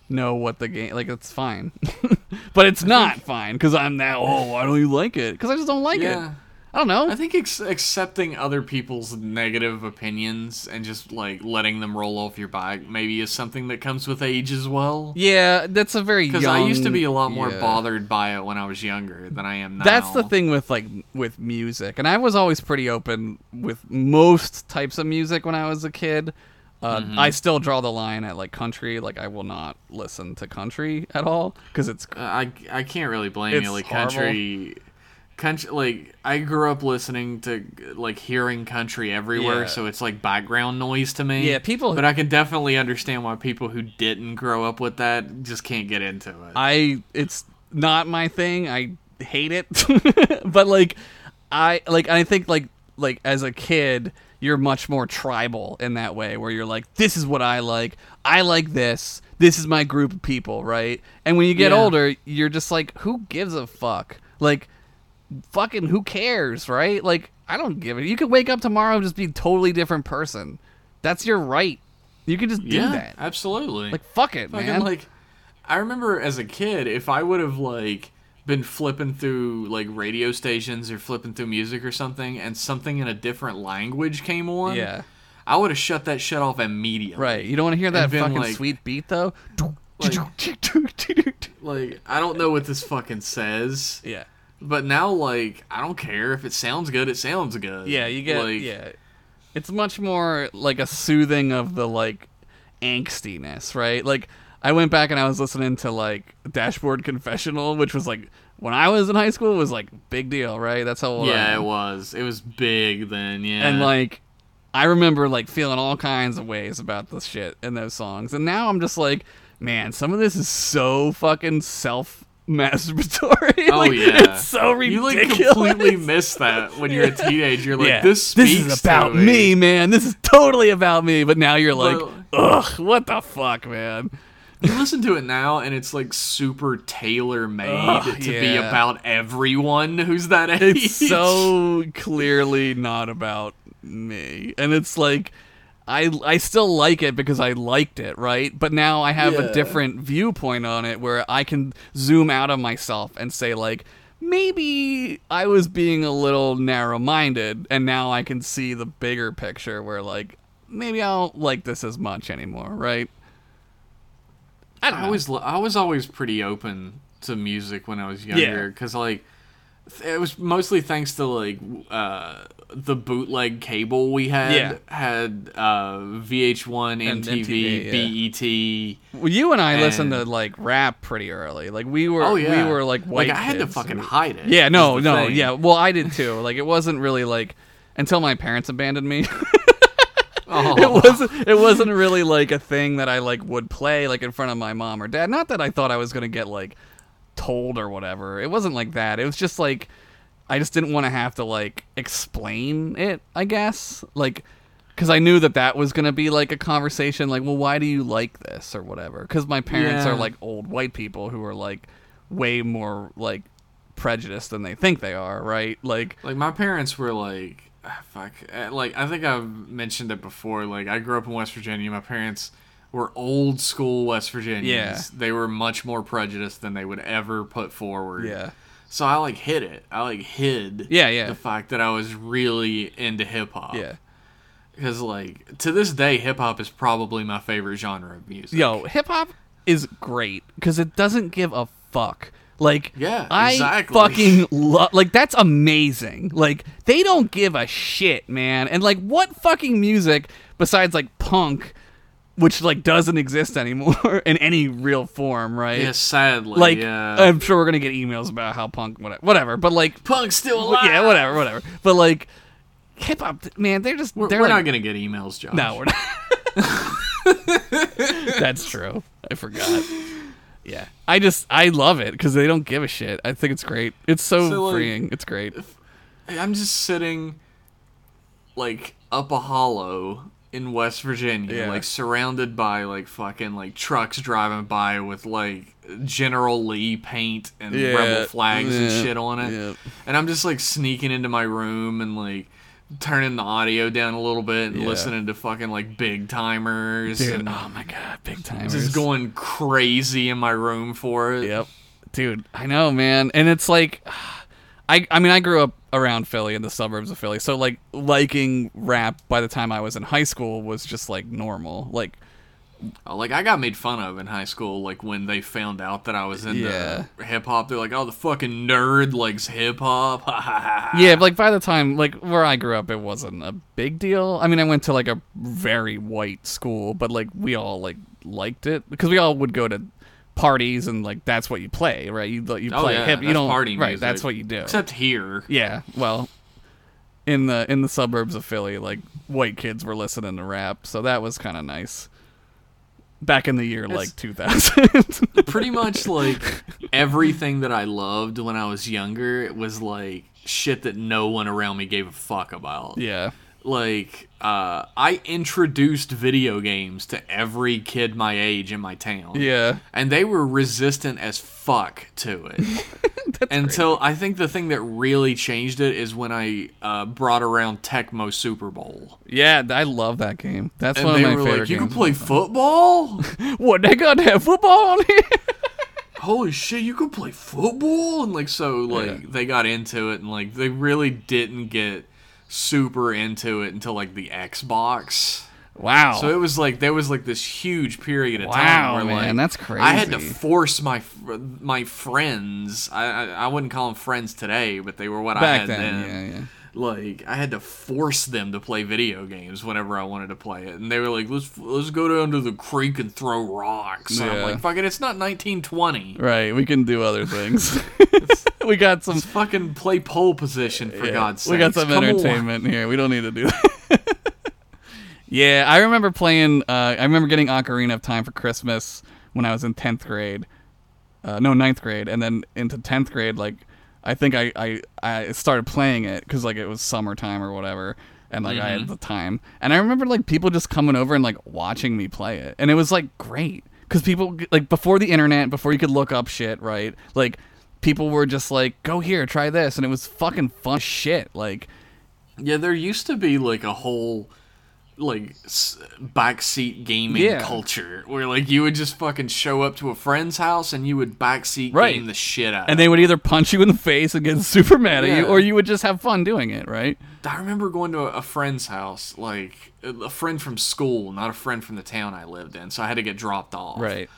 know what the game like it's fine. *laughs* but it's not fine because I'm now oh why don't you like it? Because I just don't like yeah. it. I don't know. I think ex- accepting other people's negative opinions and just like letting them roll off your back maybe is something that comes with age as well. yeah, that's a very Because I used to be a lot more yeah. bothered by it when I was younger than I am now. That's the thing with like with music, and I was always pretty open with most types of music when I was a kid. Uh, Mm-hmm. I still draw the line at like country. Like I will not listen to country at all because it's Uh, I I can't really blame you. Like horrible. country, country. Like I grew up listening to like hearing country everywhere, Yeah. so it's like background noise to me. Yeah, people- But I can definitely understand why people who didn't grow up with that just can't get into it. I it's not my thing. I hate it. *laughs* but like I like I think like like as a kid you're much more tribal in that way where you're like this is what I like. I like this. This is my group of people, right? And when you get Yeah. older, you're just like who gives a fuck? Like fucking who cares, right? Like I don't give it. You could wake up tomorrow and just be a totally different person. That's your right. You can just do yeah, that. absolutely. Like fuck it, Fucking, man. like I remember as a kid, if I would have like been flipping through like radio stations or flipping through music or something, and something in a different language came on, yeah. I would have shut that shit off immediately. Right. You don't want to hear that fucking like- sweet beat though. Like- Like I don't know what this fucking says, yeah. but now like I don't care if it sounds good. It sounds good. Yeah, you get like, yeah. It's much more like a soothing of the like angstiness, right? Like I went back and I was listening to like Dashboard Confessional, which was like when I was in high school it was like big deal, right? That's how old I Yeah, it was. It was big then. Yeah. and like I remember like feeling all kinds of ways about this shit in those songs, and now I'm just like, man, some of this is so fucking self masturbatory. *laughs* Oh like, yeah, it's so ridiculous. You like completely miss that when you're a *laughs* teenager. You're like, Yeah. this this is about to me. man. This is totally about me. But now you're like, But- ugh, what the fuck, man? You listen to it now, and it's like super tailor made Ugh, to be about everyone who's that age. It's so *laughs* clearly not about me, and it's like. I, I still like it because I liked it, right? But now I have Yeah. a different viewpoint on it where I can zoom out of myself and say, like, maybe I was being a little narrow minded, and now I can see the bigger picture where, like, maybe I don't like this as much anymore, right? I don't I know. was I was always pretty open to music when I was younger because like it was mostly thanks to like uh, the bootleg cable we had Yeah. had uh, VH1, And MTV, MTV, BET. Well, you and I listened to like rap pretty early. Like we were, Oh yeah, we were like white. Like I had to fucking hide it. Yeah, no, no, thing. yeah. Well, I did too. Like it wasn't really like until my parents abandoned me. *laughs* *laughs* It wasn't. It wasn't really like a thing that I like would play like in front of my mom or dad. Not that I thought I was gonna get like told or whatever. It wasn't like that. It was just like I just didn't want to have to like explain it. I guess like because I knew that that was gonna be like a conversation. Like, well, why do you like this or whatever? Because my parents Yeah. are like old white people who are like way more like prejudiced than they think they are. Right? Like, Like my parents were like, fuck, uh, like I think I've mentioned it before. Like I grew up in West Virginia. My parents were old school West Virginians. Yeah. They were much more prejudiced than they would ever put forward. Yeah. So I like hid it. I like hid. Yeah, yeah. The fact that I was really into hip hop. Yeah. Because like to this day, hip hop is probably my favorite genre of music. Yo, hip hop is great because it doesn't give a fuck. Like, Yeah, I exactly. fucking love. Like, that's amazing. Like, they don't give a shit, man. And like, what fucking music besides like punk, which like doesn't exist anymore *laughs* in any real form, right? Yeah, sadly. Like, yeah. I'm sure we're gonna get emails about how punk, whatever, whatever. But like, Punk's still alive. yeah, whatever, whatever. But like, hip hop, man, they're just We're, they're we're like, not gonna get emails, Josh. no, we're not. *laughs* That's true. I forgot. *laughs* Yeah, I just I love it because they don't give a shit. I think it's great. It's so, So, like, freeing. It's great. I'm just sitting like up a hollow in West Virginia, Yeah. like surrounded by like fucking like trucks driving by with like General Lee paint and Yeah, rebel flags and shit on it. yeah. And I'm just like sneaking into my room and like turning the audio down a little bit and Yeah. listening to fucking like Big Tymers Dude, and oh my god, big time. just going crazy in my room for it. Yep. Dude, I know, man. And it's like *sighs* I I mean, I grew up around Philly in the suburbs of Philly. So like liking rap by the time I was in high school was just like normal. Like Like I got made fun of in high school, like when they found out that I was into Yeah. hip hop. They're like, "Oh, the fucking nerd likes hip hop." *laughs* yeah, but like by the time like where I grew up it wasn't a big deal. I mean, I went to like a very white school, but like we all like liked it because we all would go to parties and like that's what you play, right? You you Oh, play yeah, hip, you don't party right, music. that's what you do. Except here. Yeah, well, in the in the suburbs of Philly, like white kids were listening to rap, so that was kind of nice. Back in the year like 2000. *laughs* Pretty much like everything that I loved when I was younger it was like shit that no one around me gave a fuck about. yeah. Like uh, I introduced video games to every kid my age in my town. Yeah. and they were resistant as fuck to it. *laughs* Until I think the thing that really changed it is when I uh, brought around Tecmo Super Bowl, Yeah, I love that game. That's and one of my favorite like, "You can play football? *laughs* What they got to have football on here? *laughs* Holy shit, you can play football!" And like, so like Yeah. they got into it, and like they really didn't get super into it until like the Xbox. Wow. So it was like there was like this huge period of Wow, time where man, like that's I had to force my my friends. I, I I wouldn't call them friends today, but they were what I Back had then, then. yeah, yeah. Like I had to force them to play video games whenever I wanted to play it, and they were like, "Let's let's go down to the creek and throw rocks." And I'm like, "Fucking, it's not 1920. Right, we can do other things. *laughs* *laughs* we got some Fucking play pole position for Yeah, God's sake." We got some entertainment here. We don't need to do that. *laughs* yeah, I remember playing. Uh, I remember getting Ocarina of Time for Christmas when I was in tenth grade. Uh, no, ninth grade, and then into tenth grade. Like, I think I I, I started playing it because like it was summertime or whatever, and like I had Mm-hmm. the time. And I remember like people just coming over and like watching me play it, and it was like great because people like before the internet, before you could look up shit, right? Like people were just like, "Go here, try this," and it was fucking fun shit. Like, Yeah, there used to be like a whole like backseat gaming Yeah. culture where like you would just fucking show up to a friend's house and you would backseat Right. game the shit out. and they would either punch you in the face and get *laughs* super mad at you, or you would just have fun doing it, right? I remember going to a, friend's house, like a a friend from school, not a friend from the town I lived in, so I had to get dropped off. Right.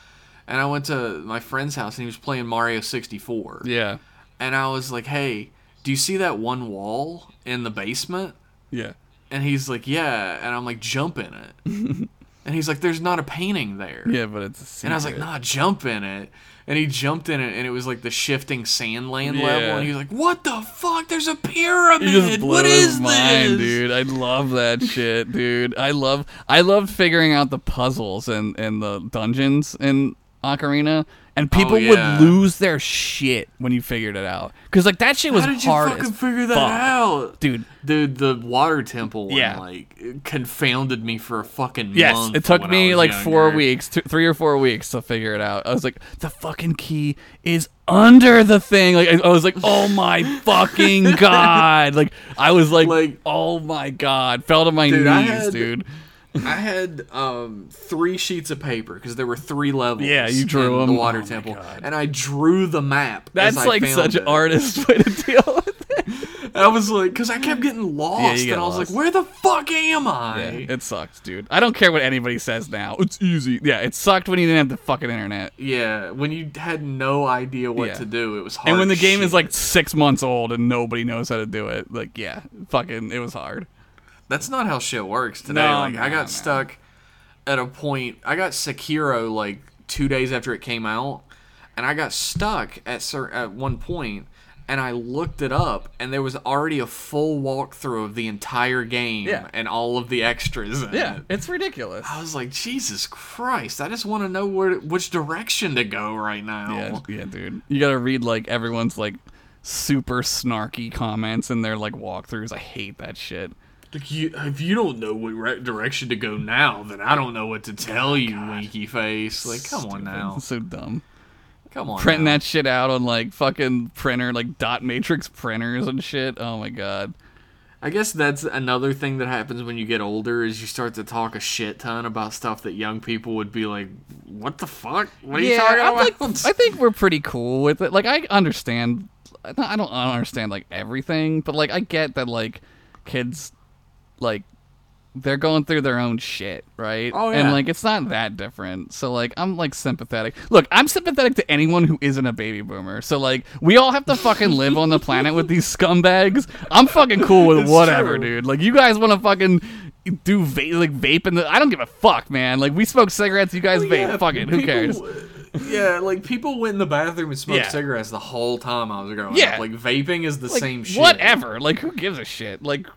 And I went to my friend's house and he was playing Mario 64. Yeah. And I was like, "Hey, do you see that one wall in the basement?" Yeah. And he's like, "Yeah." And I'm like, "Jump in it." *laughs* and he's like, "There's not a painting there." Yeah, but it's a secret. And I was like, "Nah, jump in it." And he jumped in it, and it was like the shifting sand land Yeah. level. And he was like, "What the fuck? There's a pyramid. You just blew what is mind, this?" dude. I love that *laughs* shit, dude. I love I love figuring out the puzzles and and the dungeons in Ocarina, and people Oh, yeah. would lose their shit when you figured it out. Because like that shit was How did you hard fucking figure that fuck. out? dude. Dude, the water temple one, Yeah. like confounded me for a fucking Yes, month. it took me like four weeks, two, three or four weeks to figure it out. I was like, the fucking key is under the thing. Like, I, I was like, oh my *laughs* fucking god! Like, I was like, Like- oh my god! Fell to my Dude, knees, had- dude. I had um, three sheets of paper because there were three levels. Yeah, you drew the water Oh temple, and I drew the map. That's I like such an artist way to deal with it. *laughs* I was like, because I kept getting lost, get and I was lost. like, where the fuck am I? Yeah, it sucks, dude. I don't care what anybody says now. It's easy. Yeah, it sucked when you didn't have the fucking internet. Yeah, when you had no idea what Yeah. to do, it was hard. And when the game is like six months old and nobody knows how to do it, like, yeah, fucking, it was hard. That's not how shit works today. No, like I got no. stuck at a point. I got Sekiro like two days after it came out, and I got stuck at cer- at one point, and I looked it up, and there was already a full walkthrough of the entire game Yeah. and all of the extras. Yeah, it. it's ridiculous. I was like, Jesus Christ! I just want to know where which direction to go right now. Yeah, yeah, dude. You gotta read like everyone's like super snarky comments in their like walkthroughs. I hate that shit. Like you, if you don't know what re- direction to go now, then I don't know what to oh, tell you, winky face. Like, come on Stupid. now, It's *laughs* so dumb. come on. Printing now. that shit out on like fucking printer, like dot matrix printers and shit. Oh my god. I guess that's another thing that happens when you get older is you start to talk a shit ton about stuff that young people would be like, "What the fuck? What are you talking I'm about?" like, I think we're pretty cool with it. Like, I understand. I don't I don't understand like everything, but like, I get that like kids, like, they're going through their own shit, right? Oh, yeah. And like, it's not that different. So like, I'm like sympathetic. Look, I'm sympathetic to anyone who isn't a baby boomer. So like, we all have to fucking live on the *laughs* planet with these scumbags. I'm fucking cool with It's whatever, true. dude. Like, you guys want to fucking. Do va- like vape in the? I don't give a fuck, man. Like we smoke cigarettes, you guys oh, vape. Yeah, fuck it, who people- cares? Yeah, like people went in the bathroom and smoked Yeah. cigarettes the whole time I was growing Yeah. up. Like vaping is the like, same shit. Whatever. Like, who gives a shit? Like,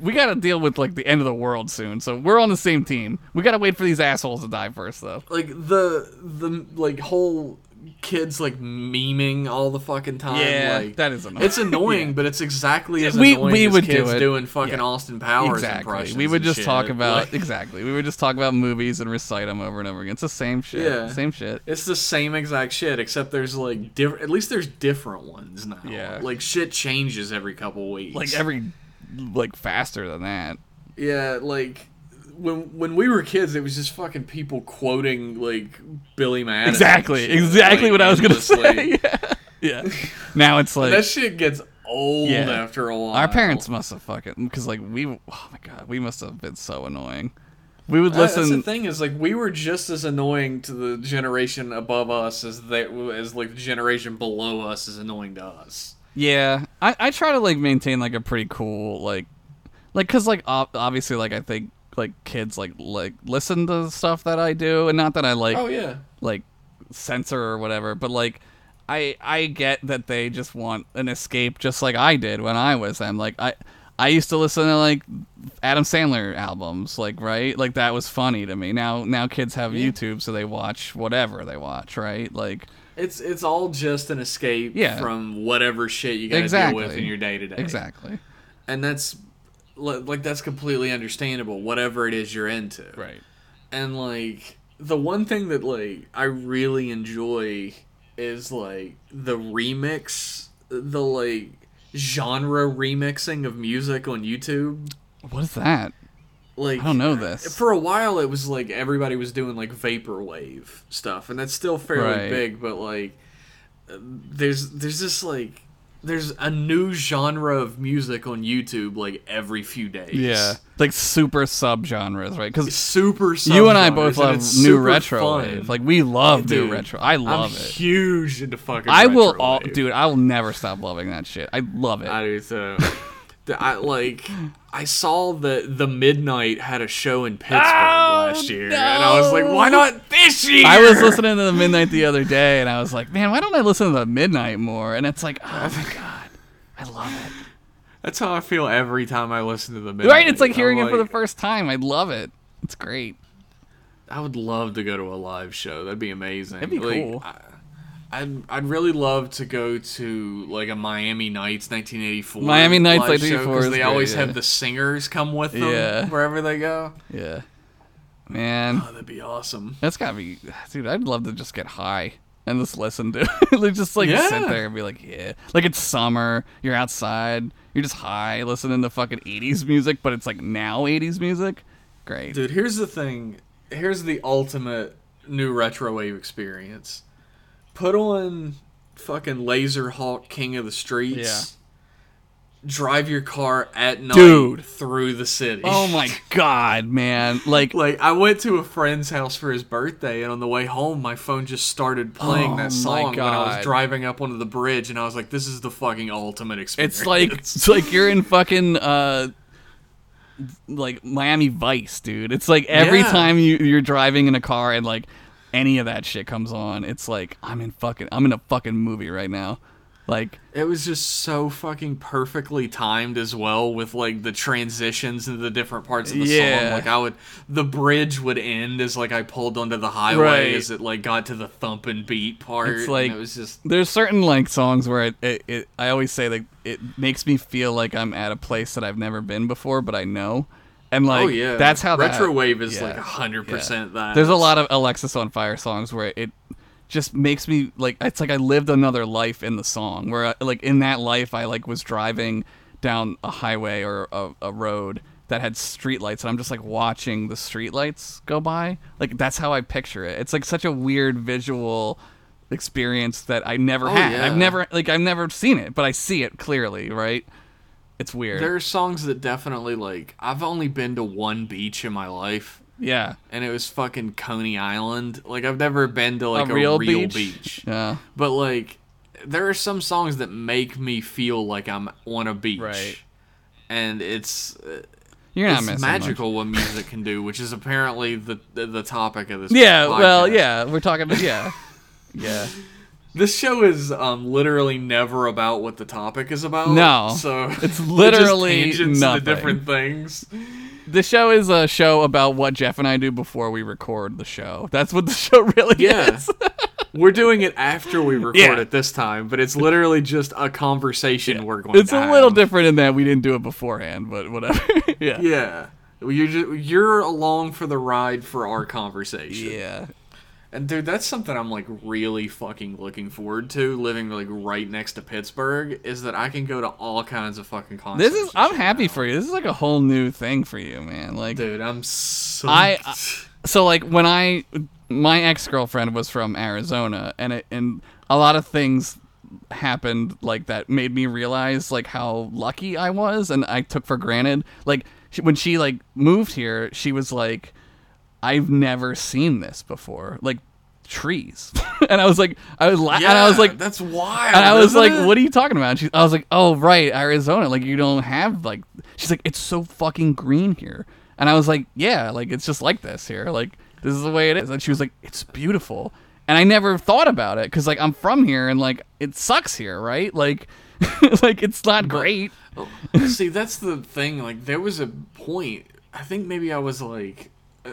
we got to deal with like the end of the world soon, so we're on the same team. We got to wait for these assholes to die first, though. Like the the like whole kids like memeing all the fucking time. Yeah, like, that is annoying. It's annoying, *laughs* but it's exactly as We- annoying we as would do kids it. doing fucking Yeah. Austin Powers exactly. impressions. We would just shit. talk about Like, *laughs* exactly. We would just talk about movies and recite them over and over again. It's the same shit. Yeah. Same shit. It's the same exact shit, except there's like different. At least there's different ones now. Yeah. Like shit changes every couple weeks. Like every like faster than that. Yeah, like when when we were kids, it was just fucking people quoting like Billy Madison. Exactly. Exactly like, what I was gonna say. *laughs* Yeah. yeah. *laughs* Now it's like that shit gets old Yeah. after a while. Our parents must have fucking because like we oh my god we must have been so annoying. We would Uh, That's the thing is like we were just as annoying to the generation above us as they as like the generation below us is annoying to us. Yeah, I I try to like maintain like a pretty cool like like because like ob- obviously like I think like kids like like listen to stuff that I do and not that I like Oh yeah. like censor or whatever, but like I I get that they just want an escape just like I did when I was them. Like I I used to listen to like Adam Sandler albums, like right? Like that was funny to me. Now now kids have Yeah. YouTube so they watch whatever they watch, right? Like It's it's all just an escape Yeah. from whatever shit you got to Exactly. deal with in your day to day. exactly. And that's like that's completely understandable. Whatever it is you're into. Right. and like the one thing that like I really enjoy is like the remix, the like genre remixing of music on YouTube. What is that? Like I don't know this. For a while, it was like everybody was doing like vaporwave stuff, and that's still fairly Right. big. But like, there's there's this like there's a new genre of music on YouTube like every few days. Yeah. Like super subgenres, right? Cuz super. you and I both love new retro wave. Like we love new retro. I love I'm it. huge into fucking. I will all dude, I will never stop loving that shit. I love it. I do too. *laughs* I like. I saw that the Midnight had a show in Pittsburgh Oh, last year, and I was like, "Why not this year?" I was listening to the Midnight the other day, and I was like, "Man, why don't I listen to the Midnight more?" And it's like, "Oh my god, I love it." That's how I feel every time I listen to the Midnight. Right? It's like I'm hearing it for the first time. I love it. It's great. I would love to go to a live show. That'd be amazing. It'd be Like, cool. I, I'd I'd really love to go to like a Miami Nights 1984. Miami Nights show 1984 is they great, always yeah. have the singers come with them Yeah. wherever they go. Yeah. Man, Oh, that'd be awesome. that's gotta be, dude. I'd love to just get high and just listen to, *laughs* like, just like sit there and be like, yeah, like it's summer, you're outside, you're just high, listening to fucking '80s music, but it's like now '80s music. Great. Dude, here's the thing. Here's the ultimate new retro wave experience. Put on fucking Lazerhawk King of the Streets. Yeah. Drive your car at night Dude. through the city. Oh my *laughs* god, man! Like, Like I went to a friend's house for his birthday, and on the way home, my phone just started playing Oh that song when I was driving up onto the bridge, and I was like, "This is the fucking ultimate experience." it's like *laughs* it's like you're in fucking uh, like Miami Vice, dude. It's like every Yeah. time you you're driving in a car and like any of that shit comes on, it's like I'm in fucking I'm in a fucking movie right now. Like, It was just so fucking perfectly timed as well with like the transitions into the different parts of the Yeah. song. Like I would the bridge would end as like I pulled onto the highway Right. as it like got to the thumping beat part. It's and like- it was just there's certain like songs where it, it, it I always say like it makes me feel like I'm at a place that I've never been before, but I know. And oh, like oh yeah, that's how that- retro wave is yeah, like hundred yeah. percent that. There's a lot of Alexisonfire songs where it just makes me like it's like I lived another life in the song where I, like in that life I like was driving down a highway or a, a road that had streetlights and I'm just like watching the streetlights go by like that's how I picture it it's like such a weird visual experience that I never Oh, had yeah. I've never like I've never seen it but I see it clearly right it's weird There are songs that definitely like I've only been to one beach in my life. yeah And it was fucking Coney Island. Like I've never been to like a a, real, real, beach? beach. yeah But like, there are some songs that make me feel like I'm on a beach, Right. And it's uh, you're not it's missing much. magical what music can do, which is apparently the the, the topic of this. yeah well yeah we're talking about yeah *laughs* yeah This show is um literally never about what the topic is about. No. so *laughs* It's *laughs* it literally just nothing. different things. The show is a show about what Jeff and I do before we record the show. That's what the *laughs* show really Yeah. is. We're doing it after we record Yeah. it this time, but it's literally just a conversation we're going It's a little different in that we didn't do it beforehand, but whatever. yeah. Yeah. You're, just, you're along for the ride for our conversation. Yeah. And dude, that's something I'm like really fucking looking forward to. Living like right next to Pittsburgh is that I can go to all kinds of fucking concerts. This is I'm happy now. for you. This is like a whole new thing for you, man. Like dude. I'm so I- *laughs* uh, so like when I my ex-girlfriend was from Arizona and it, and a lot of things happened like that made me realize like how lucky I was and I took for granted like when she like moved here she was like I've never seen this before like trees *laughs* and I was like I was la- yeah, and I was like that's wild. and I was like, it? "What are you talking about?" And she, I was like, "Oh, right, Arizona. Like you don't have like." She's like, "It's so fucking green here," and I was like, "Yeah, like it's just like this here. Like this is the way it is." And she was like, "It's beautiful," and I never thought about it because like I'm from here and like it sucks here, right? Like, *laughs* like it's not great. Oh, See, that's the thing. Like, there was a point. I think maybe I was like, uh,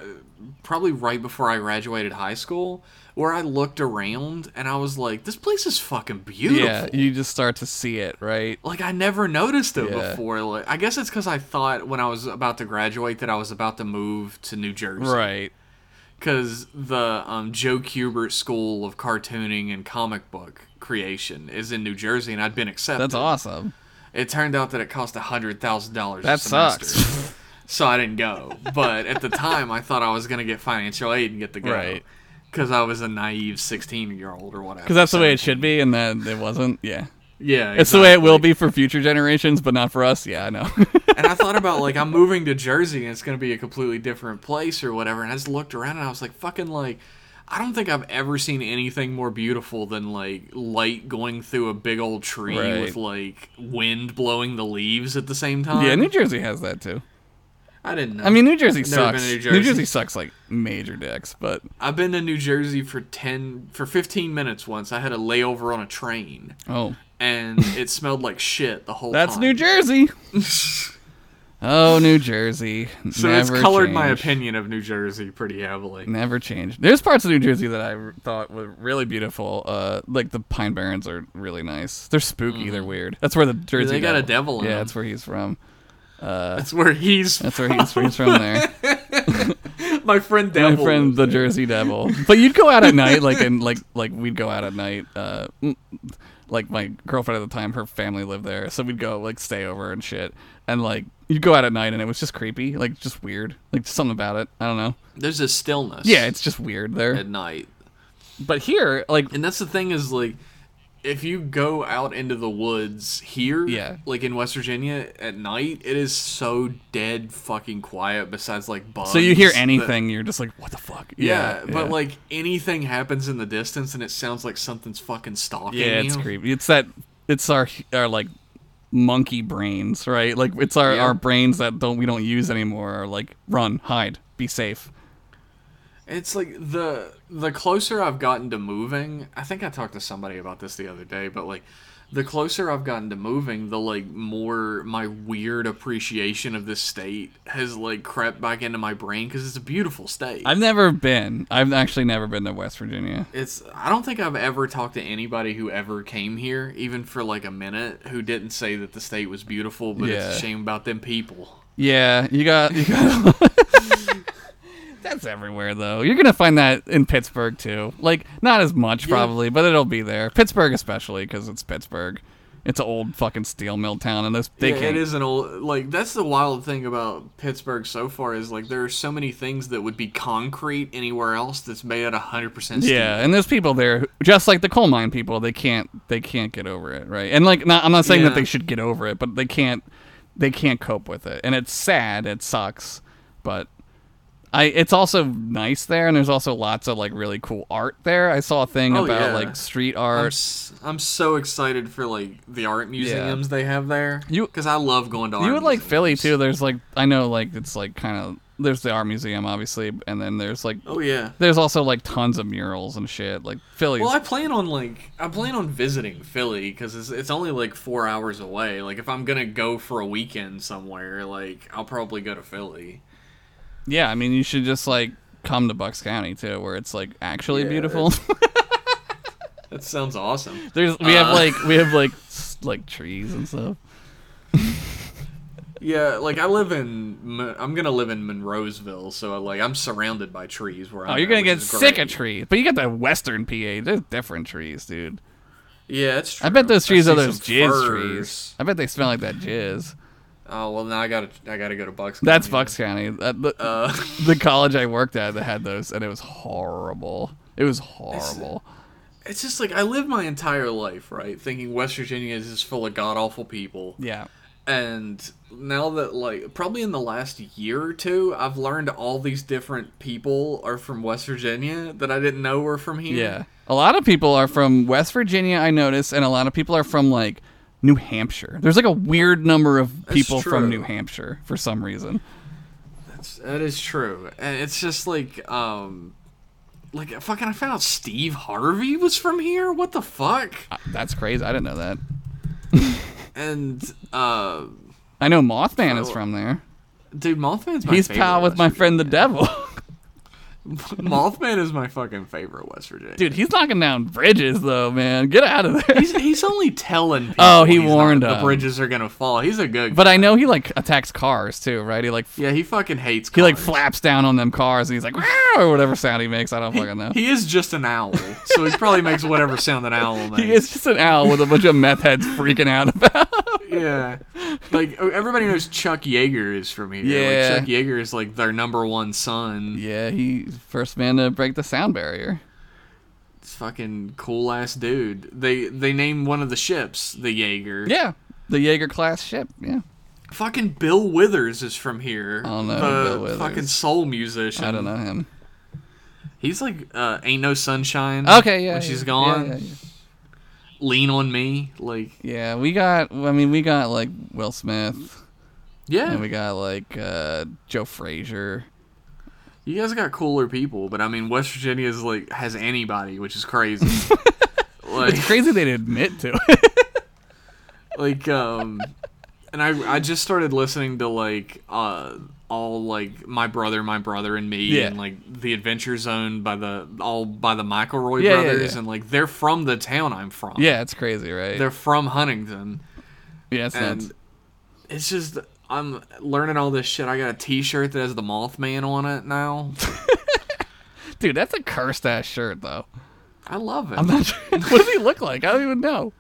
probably right before I graduated high school, where I looked around and I was like, "This place is fucking beautiful." Yeah, you just start to see it, right? like I never noticed it Yeah. before. Like, I guess it's because I thought when I was about to graduate that I was about to move to New Jersey. Right. Because the um, Joe Kubert School of Cartooning and Comic Book Creation is in New Jersey, and I'd been accepted. That's awesome. It turned out that it cost a hundred thousand dollars. That sucks. *laughs* so I didn't go. But at the time, I thought I was gonna get financial aid and get to go. Right. Because I was a naive sixteen-year-old or whatever. Because that's the way it should be, and then it wasn't. Yeah. Yeah, It's the way it will be for future generations, but not for us. Yeah, I know. *laughs* And I thought about like I'm *laughs* moving to Jersey and it's gonna be a completely different place or whatever. And I just looked around and I was like, fucking like. I don't think I've ever seen anything more beautiful than like light going through a big old tree Right. with like wind blowing the leaves at the same time. yeah, New Jersey has that too. I didn't know. I mean, New Jersey sucks. been to New New Jersey. Jersey sucks like major dicks, but I've been to New Jersey for ten for fifteen minutes once. I had a layover on a train, oh, and *laughs* it smelled like shit the whole time. that's time. New Jersey. *laughs* Oh, New Jersey. So never it's colored my opinion of New Jersey pretty heavily. Never changed. There's parts of New Jersey that I thought were really beautiful. Uh, like the Pine Barrens are really nice. They're spooky. They're weird. That's where the Jersey. They got a devil in Yeah, them. that's where he's from. Uh, That's where he's that's where he's, he's from. There, *laughs* my friend my friend, the Jersey Devil. But you'd go out at night, like *laughs* and like like we'd go out at night. Uh, mm, like my girlfriend at the time, her family lived there, so we'd go like stay over and shit. And like you'd go out at night, and it was just creepy, like just weird, like something about it. I don't know. There's a stillness. Yeah, it's just weird there. at night. But here, like And that's the thing is like if you go out into the woods here, Yeah. like in West Virginia at night, it is so dead fucking quiet besides like bugs. So you hear that- anything, you're just like, what the fuck? yeah, but yeah. like anything happens in the distance and it sounds like something's fucking stalking yeah, it's creepy. It's that, it's our our like monkey brains, right? Like it's our Yeah. our brains that don't we don't use anymore. Are like run, hide, be safe. It's like the the closer I've gotten to moving, I think I talked to somebody about this the other day, but like the closer I've gotten to moving, the like more my weird appreciation of this state has like crept back into my brain because it's a beautiful state. I've never been. I've actually never been to West Virginia. it's I don't think I've ever talked to anybody who ever came here, even for like a minute, who didn't say that the state was beautiful, but it's a shame about them people. Yeah, you got you got. *laughs* *laughs* That's everywhere though. You're gonna find that in Pittsburgh too. Like not as much Yeah. probably, but it'll be there. Pittsburgh especially because it's Pittsburgh. It's an old fucking steel mill town, and this they yeah, can't. it is an old like that's the wild thing about Pittsburgh so far is like there are so many things that would be concrete anywhere else that's made out of hundred percent steel. Yeah, and there's people there, who- just like the coal mine people. They can't, they can't get over it, right? And like, not, I'm not saying that they should get over it, but they can't, they can't cope with it, and it's sad. It sucks, but I, it's also nice there, and there's also lots of like really cool art there. I saw a thing Oh, about yeah. like street I'm, art. s- I'm so excited for like the art museums they have there. You- because I love going to art. You would like Philly too. There's like, I know like it's like kind of there's the art museum obviously, and then there's like Oh yeah. there's also like tons of murals and shit. Like Philly. Well, I plan on like I plan on visiting Philly because it's, it's only like four hours away. Like if I'm gonna go for a weekend somewhere, like I'll probably go to Philly. Yeah, I mean you should just like come to Bucks County too, where it's like actually Yeah, beautiful. *laughs* That sounds awesome. There's we have Uh. like we have like *laughs* like trees and stuff. Yeah, like I live in, I'm gonna live in Monroeville, so like I'm surrounded by trees where I'm Oh, you're gonna which get sick great. of trees, but you got the Western PA. There's different trees, dude. Yeah, it's true. I bet those I trees are those jizz firs. trees. I bet they smell like that jizz. Oh well, now I gotta I gotta go to Bucks. County. That's Bucks County. That, the, Uh, *laughs* the college I worked at that had those, and it was horrible. It was horrible. it's just like I lived my entire life right thinking West Virginia is just full of god awful people, Yeah. and now that like probably in the last year or two, I've learned all these different people are from West Virginia that I didn't know were from here. Yeah. A lot of people are from West Virginia, I noticed, and a lot of people are from like New Hampshire. There's like a weird number of people from. New Hampshire for some reason. That is true, and it's just like um, like fucking I found out Steve Harvey was from here. What the fuck? Uh, That's crazy. I didn't know that. *laughs* And uh, I know Mothman is from there. dude, Mothman's my He's pal with my friend the devil. *laughs* *laughs* Mothman is my fucking favorite West Virginia. Dude, he's knocking down bridges though, man. Get out of there. he's he's only telling. *laughs* Oh, people Oh, he he's not- the bridges are gonna fall. He's a good. But I know he like attacks cars too, right? He like yeah, he fucking hates. he like flaps down on them cars and he's like or whatever sound he makes. I don't fucking know. He is just an owl, so he probably makes whatever sound an owl makes. *laughs* He is just an owl with a bunch of meth heads freaking out about. Yeah, like oh, everybody knows Chuck Yeager is from here. Yeah. like, Chuck Yeager is like their number one son. yeah, he's first man to break the sound barrier. It's fucking cool ass dude. They they named one of the ships the Yeager. Yeah, the Yeager class ship. Yeah, Fucking Bill Withers is from here. I don't know The Bill Withers. fucking soul musician. I don't know him. He's like uh, ain't no sunshine. Okay, yeah, When yeah, she's gone. Yeah, yeah, Lean on me. Like Yeah, we got. I mean, we got like Will Smith, yeah. and we got like uh, Joe Frazier. You guys got cooler people, but I mean West Virginia is like has anybody, which is crazy. *laughs* like It's crazy they'd admit to it. *laughs* like um and I I just started listening to like uh all like my brother, my brother and me, Yeah. and like the Adventure Zone by the all by the McElroy Yeah, brothers, yeah. and like they're from the town I'm from. Yeah, it's crazy, right? they're from Huntington, yeah, it's and nuts. it's just I'm learning all this shit. I got a T-shirt that has the Mothman on it now. *laughs* Dude, that's a cursed ass shirt though. I love it. I'm not sure. *laughs* what does he look like? I don't even know.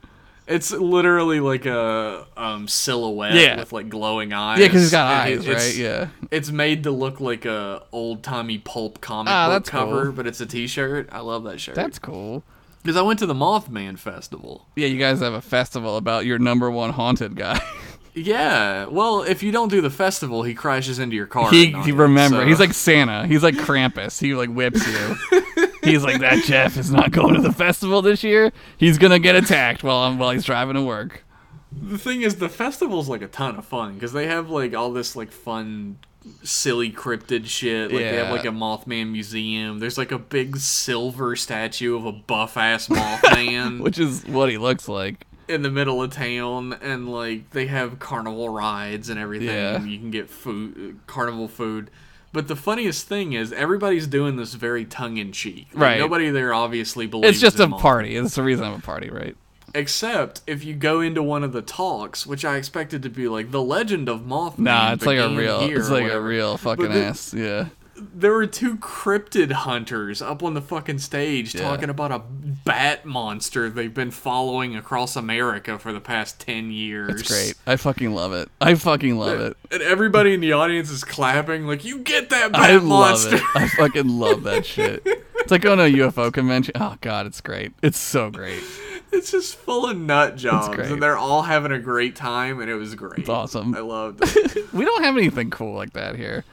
It's literally like a um, silhouette Yeah. with like glowing eyes. Yeah, because he's got And eyes, it- it's- right? Yeah. It's made to look like a old timey pulp comic Ah, book cover, cool. but it's a T-shirt. I love that shirt. That's cool. because I went to the Mothman festival. Yeah, you guys have a festival about your number one haunted guy. *laughs* Yeah, well, if you don't do the festival, he crashes into your car. he he remember. so- He's like Santa. He's like Krampus. He like whips you. *laughs* he's like that Jeff is not going to the festival this year. He's gonna get attacked while I'm while he's driving to work. the thing is, the festival's like a ton of fun because they have like all this like fun, silly cryptid shit. Like they have like a Mothman museum. There's like a big silver statue of a buff ass *laughs* Mothman. Which is what he looks like. In the middle of town and like they have carnival rides and everything Yeah. you can get food carnival food but the funniest thing is everybody's doing this very tongue-in-cheek Like, Right. nobody there obviously believes It's just a Mothman. party. It's the reason I'm a party, right? except if you go into one of the talks which i expected to be like the legend of mothman Nah, it's like a real. It's like a real fucking the- ass. Yeah. There were two cryptid hunters up on the fucking stage Yeah. talking about a bat monster they've been following across America for the past 10 years. It's great. I fucking love it. I fucking love it. And everybody in the audience is clapping like, "You get that bat I love monster!" it. I fucking love that *laughs* shit. It's like going to a UFO convention. Oh god, it's great. It's so great. It's just full of nut jobs, and they're all having a great time, and it was great. It's awesome. I loved *laughs* it. We don't have anything cool like that here.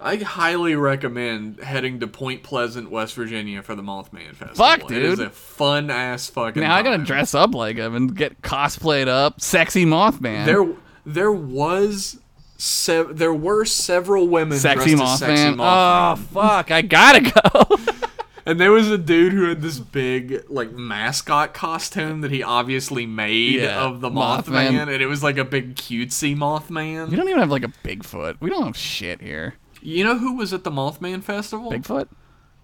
I highly recommend heading to Point Pleasant, West Virginia, for the Mothman Festival. Fuck, dude. It is a fun ass fucking. Now I gotta dress up like him and get cosplayed up, sexy Mothman. There, there was. Se- there were several women sexy dressed Mothman. as sexy oh, Mothman. Oh fuck! I gotta go. *laughs* And there was a dude who had this big like mascot costume that he obviously made Yeah, of the Mothman. Mothman, and it was like a big cutesy Mothman. we don't even have like a Bigfoot. We don't have shit here. You know who was at the Mothman festival? Bigfoot.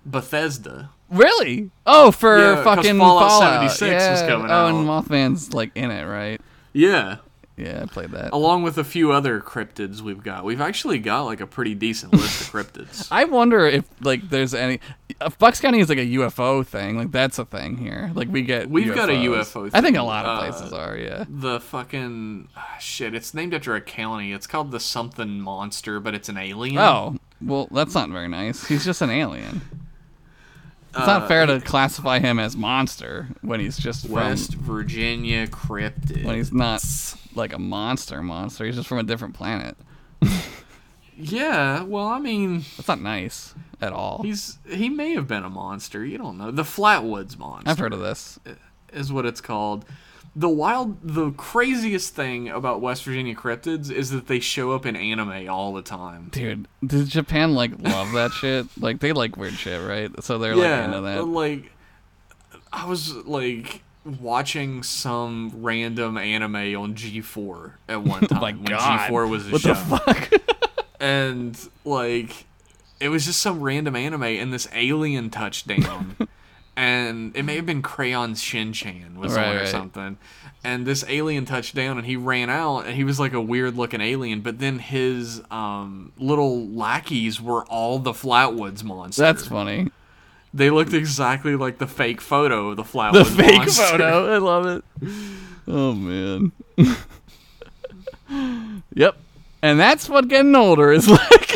Bethesda. Really? Oh, for Yeah, fucking Fallout Fallout. 76 was Yeah. coming oh, and. Mothman's like in it, right? Yeah, Yeah, I played that. along with a few other cryptids we've got. We've actually got like a pretty decent list of cryptids. *laughs* I wonder if like there's any uh, Bucks County is like a UFO thing. Like that's a thing here. Like we get We've got a UFOs. UFO I think a lot of Uh, places are. Yeah. The fucking ah, shit. It's named after a county. It's called the something monster, but it's an alien. Oh well, that's not very nice. He's just an alien. It's Uh, not fair to classify him as monster when he's just West from Virginia cryptid. when he's not like a monster monster. He's just from a different planet. Yeah, well, I mean, That's not nice at all. he's he may have been a monster. You don't know. The Flatwoods monster. I've heard of this. is what it's called. The wild, the craziest thing about West Virginia cryptids is that they show up in anime all the time. Dude, does Japan like love that *laughs* shit? Like they like weird shit, right? So they're yeah, like into that. like I was like watching some random anime on G4 at one *laughs* time Oh when god. G4 was a what show. the fuck? *laughs* and like it was just some random anime and this alien touchdown and it may have been crayon shin-chan was Right, on or right. something and this alien touched down and he ran out and he was like a weird looking alien but then his um, little lackeys were all the flatwoods monster That's funny. they looked exactly like the fake photo of the flatwoods The fake monster. photo. I love it. Oh man. *laughs* yep. And that's what getting older is *laughs* like.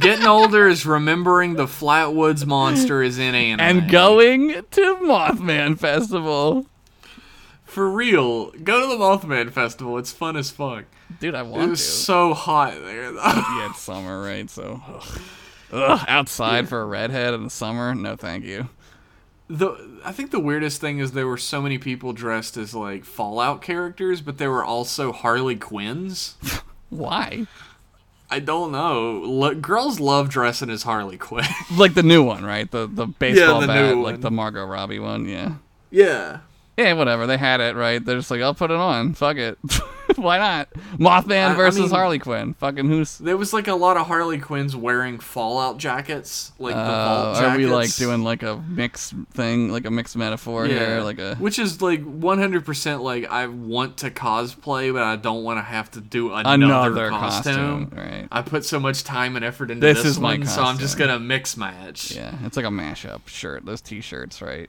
Getting older is remembering the flatwoods monster is in anime and going to Mothman Festival. For real, go to the Mothman Festival. It's fun as fuck. Dude, I want It was to. so hot there. though. *laughs* yeah, it's summer, right? So, ugh. Ugh, outside for a redhead in the summer? No, thank you. the I think the weirdest thing is there were so many people dressed as like Fallout characters, but there were also Harley Quinns. *laughs* Why? I don't know. Lo- girls love dressing as Harley Quinn. Like the new one, right? The the baseball the bat, like one. the Margot Robbie one. Yeah. yeah. *laughs* Yeah, whatever. They had it, right? They're just like, I'll put it on. Fuck it. *laughs* Why not? Mothman I- I versus mean- Harley Quinn. Fucking who's? There was like a lot of Harley Quinns wearing Fallout jackets, like the Uh, vault are we like doing like a mixed thing, like a mixed metaphor here, like a? which is like 100% like I want to cosplay, but I don't want to have to do another, Another costume. costume, right. I put so much time and effort into This this, is my one, so I'm just gonna mix match. Yeah, it's like a mashup shirt. Those T-shirts, right?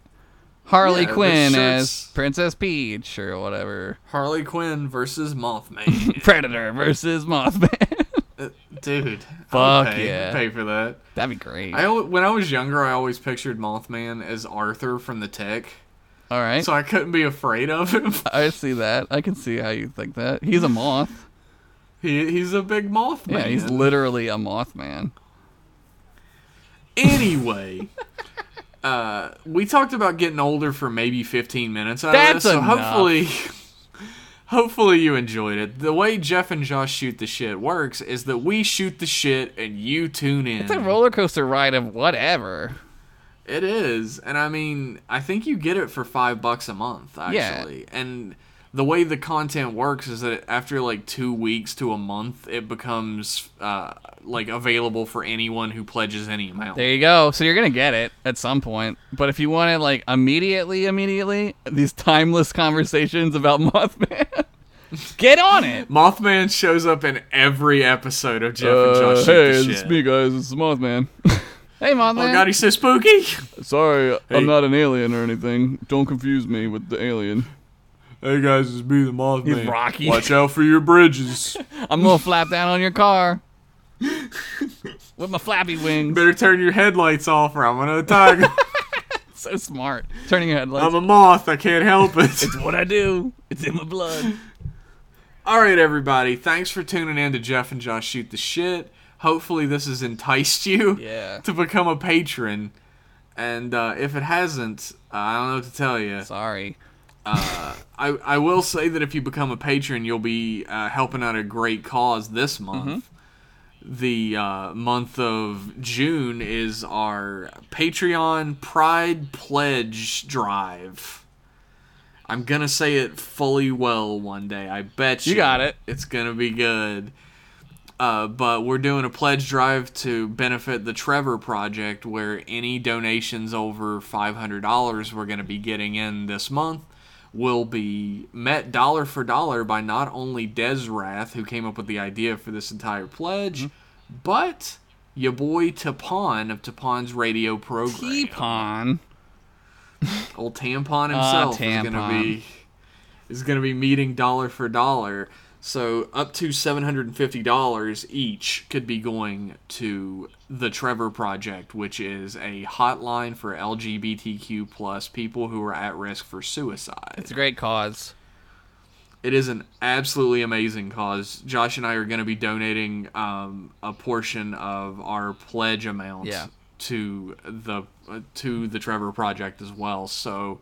Harley Yeah, Quinn as Princess Peach or whatever. Harley Quinn versus Mothman. *laughs* Predator versus Mothman. *laughs* Uh, Dude, Fuck pay, yeah. pay for that. That'd be great. I when I was younger, I always pictured Mothman as Arthur from The Tick, All right, so I couldn't be afraid of him. *laughs* I see that. I can see how you think that. He's a moth. he, he's a big Mothman. Yeah, he's literally a Mothman. Anyway, uh, we talked about getting older for maybe 15 minutes. Out That's of this, so enough. hopefully, *laughs* hopefully you enjoyed it. The way Jeff and Josh shoot the shit works is that we shoot the shit and you tune in. It's a roller coaster ride of whatever. It is, and I mean, I think you get it for five bucks a month, actually. And the way the content works is that after like two weeks to a month, it becomes uh, like available for anyone who pledges any amount. There you go. So you're gonna get it at some point. But if you want it like immediately, immediately, these timeless conversations about *laughs* Mothman, get on it. Mothman shows up in every episode of Jeff and Uh, Josh hey, it's me, guys. It's Mothman. *laughs* hey, Mothman. Oh god, he's so spooky. Sorry, Hey. I'm not an alien or anything. Don't confuse me with the alien. Hey guys, it's me, the Mothman. He's Rocky. Watch out for your bridges. *laughs* I'm gonna flap down on your car *laughs* with my flappy wings. Better turn your headlights off, or I'm gonna attack. *laughs* So smart. Turning your headlights. I'm a moth. I can't help it. it's what I do. It's in my blood. All right, everybody. Thanks for tuning in to Jeff and Josh Shoot the Shit. Hopefully, this has enticed you Yeah. to become a patron. And uh, if it hasn't, I don't know what to tell you. Sorry. Uh, I, I will say that if you become a patron, you'll be uh, helping out a great cause this month. The uh, month of June is our Patreon Pride Pledge Drive. I'm gonna say it fully well one day. I bet you. You got it. It's gonna be good. Uh, but we're doing a pledge drive to benefit the Trevor Project, where any donations over $500 we're going to be getting in this month will be met dollar for dollar by not only Desrath, who came up with the idea for this entire pledge, Mm-hmm. but your boy Tapon of Tapon's radio program. Tapon. Old Tampon himself is Tampon. gonna be is gonna be meeting dollar for dollar. So up to seven hundred and fifty dollars each could be going to the Trevor Project, which is a hotline for LGBTQ plus people who are at risk for suicide. It's a great cause. It is an absolutely amazing cause. Josh and I are going to be donating um, a portion of our pledge amount Yeah. to the uh, to the Trevor Project as well. So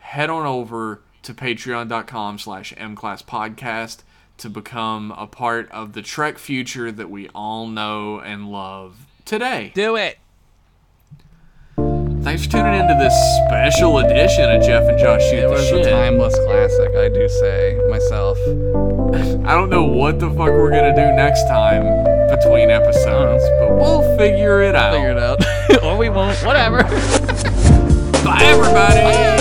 head on over to patreon.com slash mclasspodcast to become a part of the Trek future that we all know and love today. Do it. Thanks for tuning into this special edition of Jeff and Josh Shoot It the was Shit. a timeless classic, I do say myself. I don't know what the fuck we're gonna do next time between episodes, uh-huh. but we'll figure it out. Figure it out. *laughs* or we won't. Whatever. Bye, everybody.